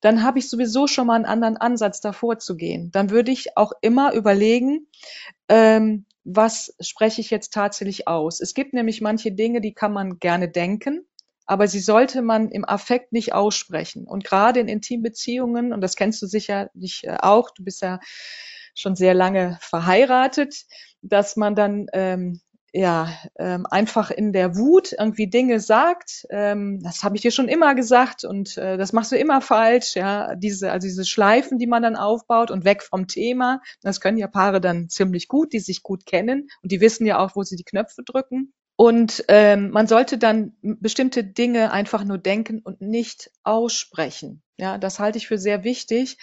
dann habe ich sowieso schon mal einen anderen Ansatz davor zu gehen. Dann würde ich auch immer überlegen, ähm, was spreche ich jetzt tatsächlich aus. Es gibt nämlich manche Dinge, die kann man gerne denken, aber sie sollte man im Affekt nicht aussprechen. Und gerade in Intimbeziehungen, und das kennst du sicherlich äh, auch, du bist ja schon sehr lange verheiratet, dass man dann ähm, ja, ähm, einfach in der Wut irgendwie Dinge sagt, ähm, das habe ich dir schon immer gesagt und äh, das machst du immer falsch, ja, diese, also diese Schleifen, die man dann aufbaut und weg vom Thema, das können ja Paare dann ziemlich gut, die sich gut kennen und die wissen ja auch, wo sie die Knöpfe drücken. Und ähm, man sollte dann bestimmte Dinge einfach nur denken und nicht aussprechen. Ja, das halte ich für sehr wichtig.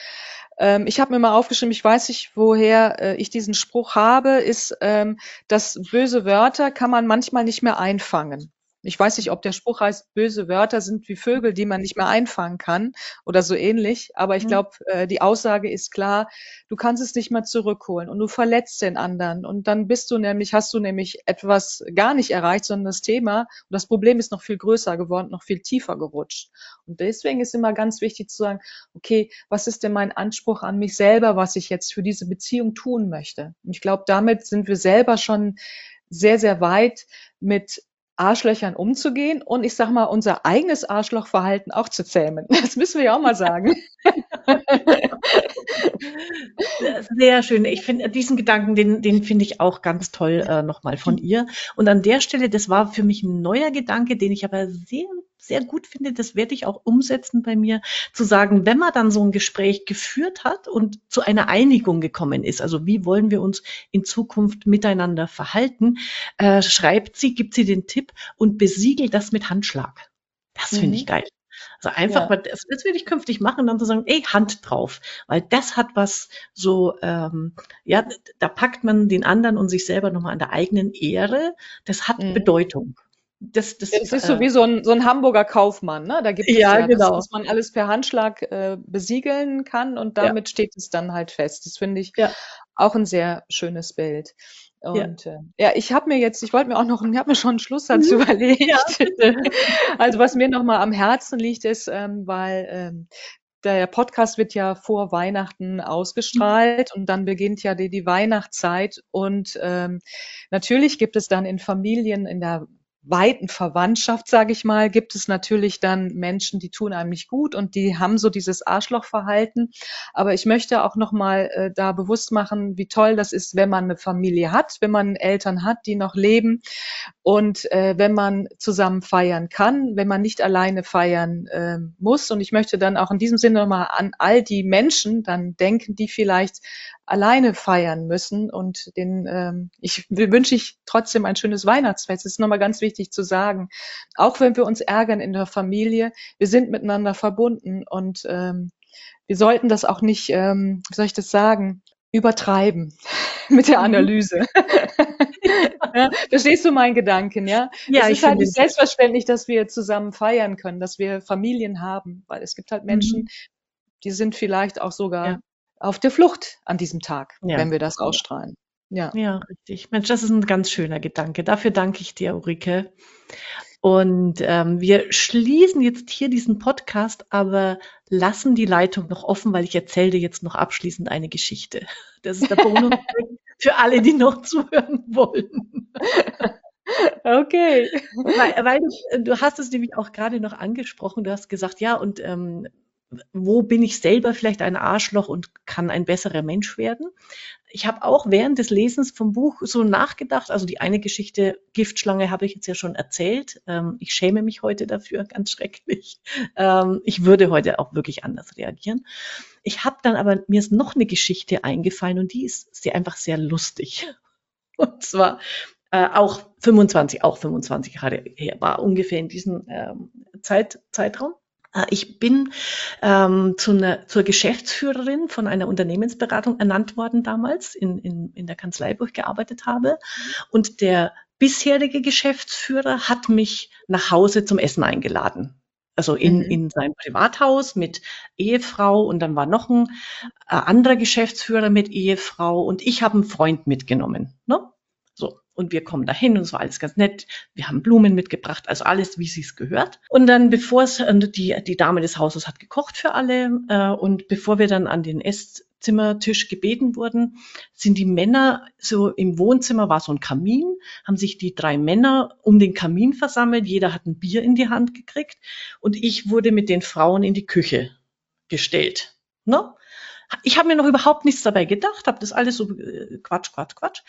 Ähm, ich habe mir mal aufgeschrieben, ich weiß nicht, woher äh, ich diesen Spruch habe, ist, ähm, dass böse Wörter kann man manchmal nicht mehr einfangen. Ich weiß nicht, ob der Spruch heißt, böse Wörter sind wie Vögel, die man nicht mehr einfangen kann oder so ähnlich. Aber ich mhm. glaube, äh, die Aussage ist klar, du kannst es nicht mehr zurückholen und du verletzt den anderen. Und dann bist du nämlich, hast du nämlich etwas gar nicht erreicht, sondern das Thema und das Problem ist noch viel größer geworden, noch viel tiefer gerutscht. Und deswegen ist immer ganz wichtig zu sagen, okay, was ist denn mein Anspruch an mich selber, was ich jetzt für diese Beziehung tun möchte? Und ich glaube, damit sind wir selber schon sehr, sehr weit mit Arschlöchern umzugehen und ich sag mal, unser eigenes Arschlochverhalten auch zu zähmen. Das müssen wir ja auch mal sagen. Sehr schön. Ich finde diesen Gedanken, den, den finde ich auch ganz toll äh, nochmal von ihr. Und an der Stelle, das war für mich ein neuer Gedanke, den ich aber sehr sehr gut finde, das werde ich auch umsetzen bei mir, zu sagen, wenn man dann so ein Gespräch geführt hat und zu einer Einigung gekommen ist, also wie wollen wir uns in Zukunft miteinander verhalten, äh, schreibt sie, gibt sie den Tipp und besiegelt das mit Handschlag. Das finde mhm. ich geil. Also einfach, ja. das, das will ich künftig machen, dann zu sagen, ey, Hand drauf. Weil das hat was so, ähm, ja, da packt man den anderen und sich selber nochmal an der eigenen Ehre. Das hat mhm. Bedeutung. Das, das, das ist so äh, wie so ein, so ein Hamburger Kaufmann, ne? Da gibt es ja, ja genau. dass man alles per Handschlag äh, besiegeln kann und damit ja. steht es dann halt fest. Das finde ich ja. auch ein sehr schönes Bild. Und ja, äh, ja ich habe mir jetzt, ich wollte mir auch noch, ich habe mir schon einen Schlusssatz mhm. überlegt. Ja. also was mir nochmal am Herzen liegt, ist, ähm, weil ähm, der Podcast wird ja vor Weihnachten ausgestrahlt und dann beginnt ja die, die Weihnachtszeit und ähm, natürlich gibt es dann in Familien in der weiten Verwandtschaft, sage ich mal, gibt es natürlich dann Menschen, die tun einem nicht gut und die haben so dieses Arschlochverhalten. Aber ich möchte auch nochmal äh, da bewusst machen, wie toll das ist, wenn man eine Familie hat, wenn man Eltern hat, die noch leben und äh, wenn man zusammen feiern kann, wenn man nicht alleine feiern äh, muss. Und ich möchte dann auch in diesem Sinne nochmal an all die Menschen dann denken, die vielleicht alleine feiern müssen. Und den ähm, ich wünsche ich trotzdem ein schönes Weihnachtsfest. Das ist nochmal ganz wichtig zu sagen. Auch wenn wir uns ärgern in der Familie, wir sind miteinander verbunden und ähm, wir sollten das auch nicht, ähm, wie soll ich das sagen, übertreiben mit der mhm. Analyse. ja, verstehst du meinen Gedanken, ja? ja es ist halt nicht selbstverständlich, dass wir zusammen feiern können, dass wir Familien haben, weil es gibt halt Menschen, mhm. die sind vielleicht auch sogar ja auf der Flucht an diesem Tag, ja. wenn wir das ausstrahlen. Ja. ja, richtig. Mensch, das ist ein ganz schöner Gedanke. Dafür danke ich dir, Ulrike. Und ähm, wir schließen jetzt hier diesen Podcast, aber lassen die Leitung noch offen, weil ich erzähle dir jetzt noch abschließend eine Geschichte. Das ist der Bonus für alle, die noch zuhören wollen. Okay. Weil, weil du, hast es nämlich auch gerade noch angesprochen. Du hast gesagt, ja, und ähm, wo bin ich selber vielleicht ein Arschloch und kann ein besserer Mensch werden. Ich habe auch während des Lesens vom Buch so nachgedacht. Also die eine Geschichte Giftschlange habe ich jetzt ja schon erzählt. Ähm, ich schäme mich heute dafür, ganz schrecklich. Ähm, ich würde heute auch wirklich anders reagieren. Ich habe dann aber, mir ist noch eine Geschichte eingefallen und die ist sehr einfach sehr lustig. Und zwar äh, auch 25, auch 25 Jahre her, war ungefähr in diesem ähm, Zeit, Zeitraum. Äh, ich bin ähm, zu einer, zur Geschäftsführerin von einer Unternehmensberatung ernannt worden damals in, in, in der Kanzlei, wo ich gearbeitet habe. Und der bisherige Geschäftsführer hat mich nach Hause zum Essen eingeladen. Also in, mhm. in sein Privathaus mit Ehefrau und dann war noch ein äh, anderer Geschäftsführer mit Ehefrau und ich habe einen Freund mitgenommen. Ne? So. Und wir kommen dahin und es war alles ganz nett. Wir haben Blumen mitgebracht, also alles, wie sie es gehört. Und dann, bevor es, die, die Dame des Hauses hat gekocht für alle, äh, und bevor wir dann an den Esszimmertisch gebeten wurden, sind die Männer so im Wohnzimmer war so ein Kamin, haben sich die drei Männer um den Kamin versammelt, jeder hat ein Bier in die Hand gekriegt und ich wurde mit den Frauen in die Küche gestellt. Ne? Ich habe mir noch überhaupt nichts dabei gedacht, habe das alles so äh, Quatsch, Quatsch, Quatsch.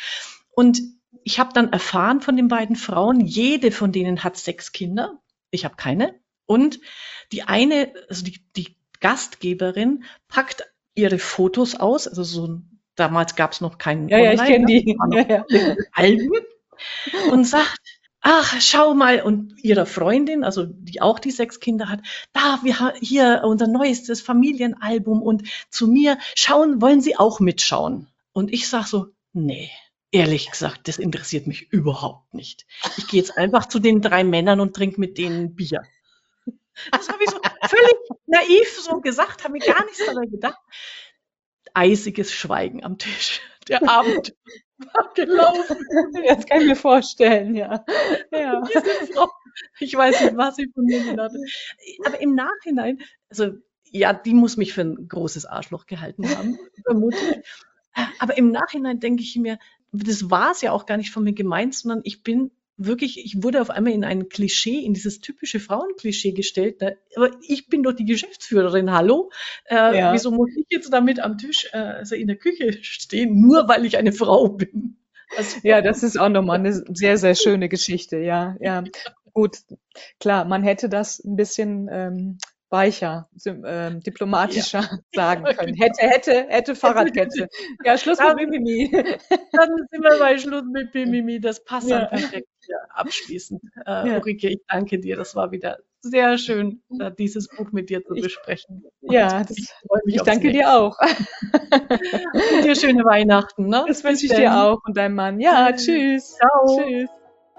Und ich habe dann erfahren von den beiden Frauen, jede von denen hat sechs Kinder. Ich habe keine. Und die eine, also die, die Gastgeberin, packt ihre Fotos aus, also so damals gab es noch keinen Ja, ja, ich kenne die. Ja, ja. Alben und sagt, ach, schau mal, und ihrer Freundin, also die auch die sechs Kinder hat, da, wir haben hier unser neuestes Familienalbum und zu mir schauen, wollen Sie auch mitschauen? Und ich sag so, nee, ehrlich gesagt, das interessiert mich überhaupt nicht. Ich gehe jetzt einfach zu den drei Männern und trinke mit denen Bier. Das habe ich so völlig naiv so gesagt, habe mir gar nichts dabei gedacht. Eisiges Schweigen am Tisch. Der Abend war gelaufen. Das kann ich mir vorstellen, ja. ja. Ich weiß nicht, was sie von mir gedacht hat. Aber im Nachhinein, also ja, die muss mich für ein großes Arschloch gehalten haben, vermutlich. Aber im Nachhinein denke ich mir, das war es ja auch gar nicht von mir gemeint, sondern ich bin wirklich, ich wurde auf einmal in ein Klischee, in dieses typische Frauenklischee gestellt. Ne? Aber ich bin doch die Geschäftsführerin, hallo? Äh, ja. Wieso muss ich jetzt damit am Tisch, äh, also in der Küche stehen, nur weil ich eine Frau bin? Also, ja, das ist auch nochmal eine sehr, sehr schöne Geschichte, ja, ja. Gut, klar, man hätte das ein bisschen ähm, weicher, äh, diplomatischer ja. sagen können. Hätte, hätte, hätte Fahrradkette. Ja, Schluss mit Mimimi. Dann sind wir bei Schluss mit Mimimi. Das passt ja. dann perfekt hier abschließend. Äh, ja. Ulrike, ich danke dir. Das war wieder sehr schön, äh, dieses Buch mit dir zu besprechen. Und ja, das, ich, ich danke dir auch. Und dir schöne Weihnachten. Ne? Das wünsche ich dir auch und deinem Mann. Ja, tschüss. Ciao. Tschüss.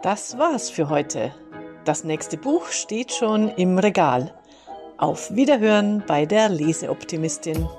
Das war's für heute. Das nächste Buch steht schon im Regal. Auf Wiederhören bei der Leseoptimistin.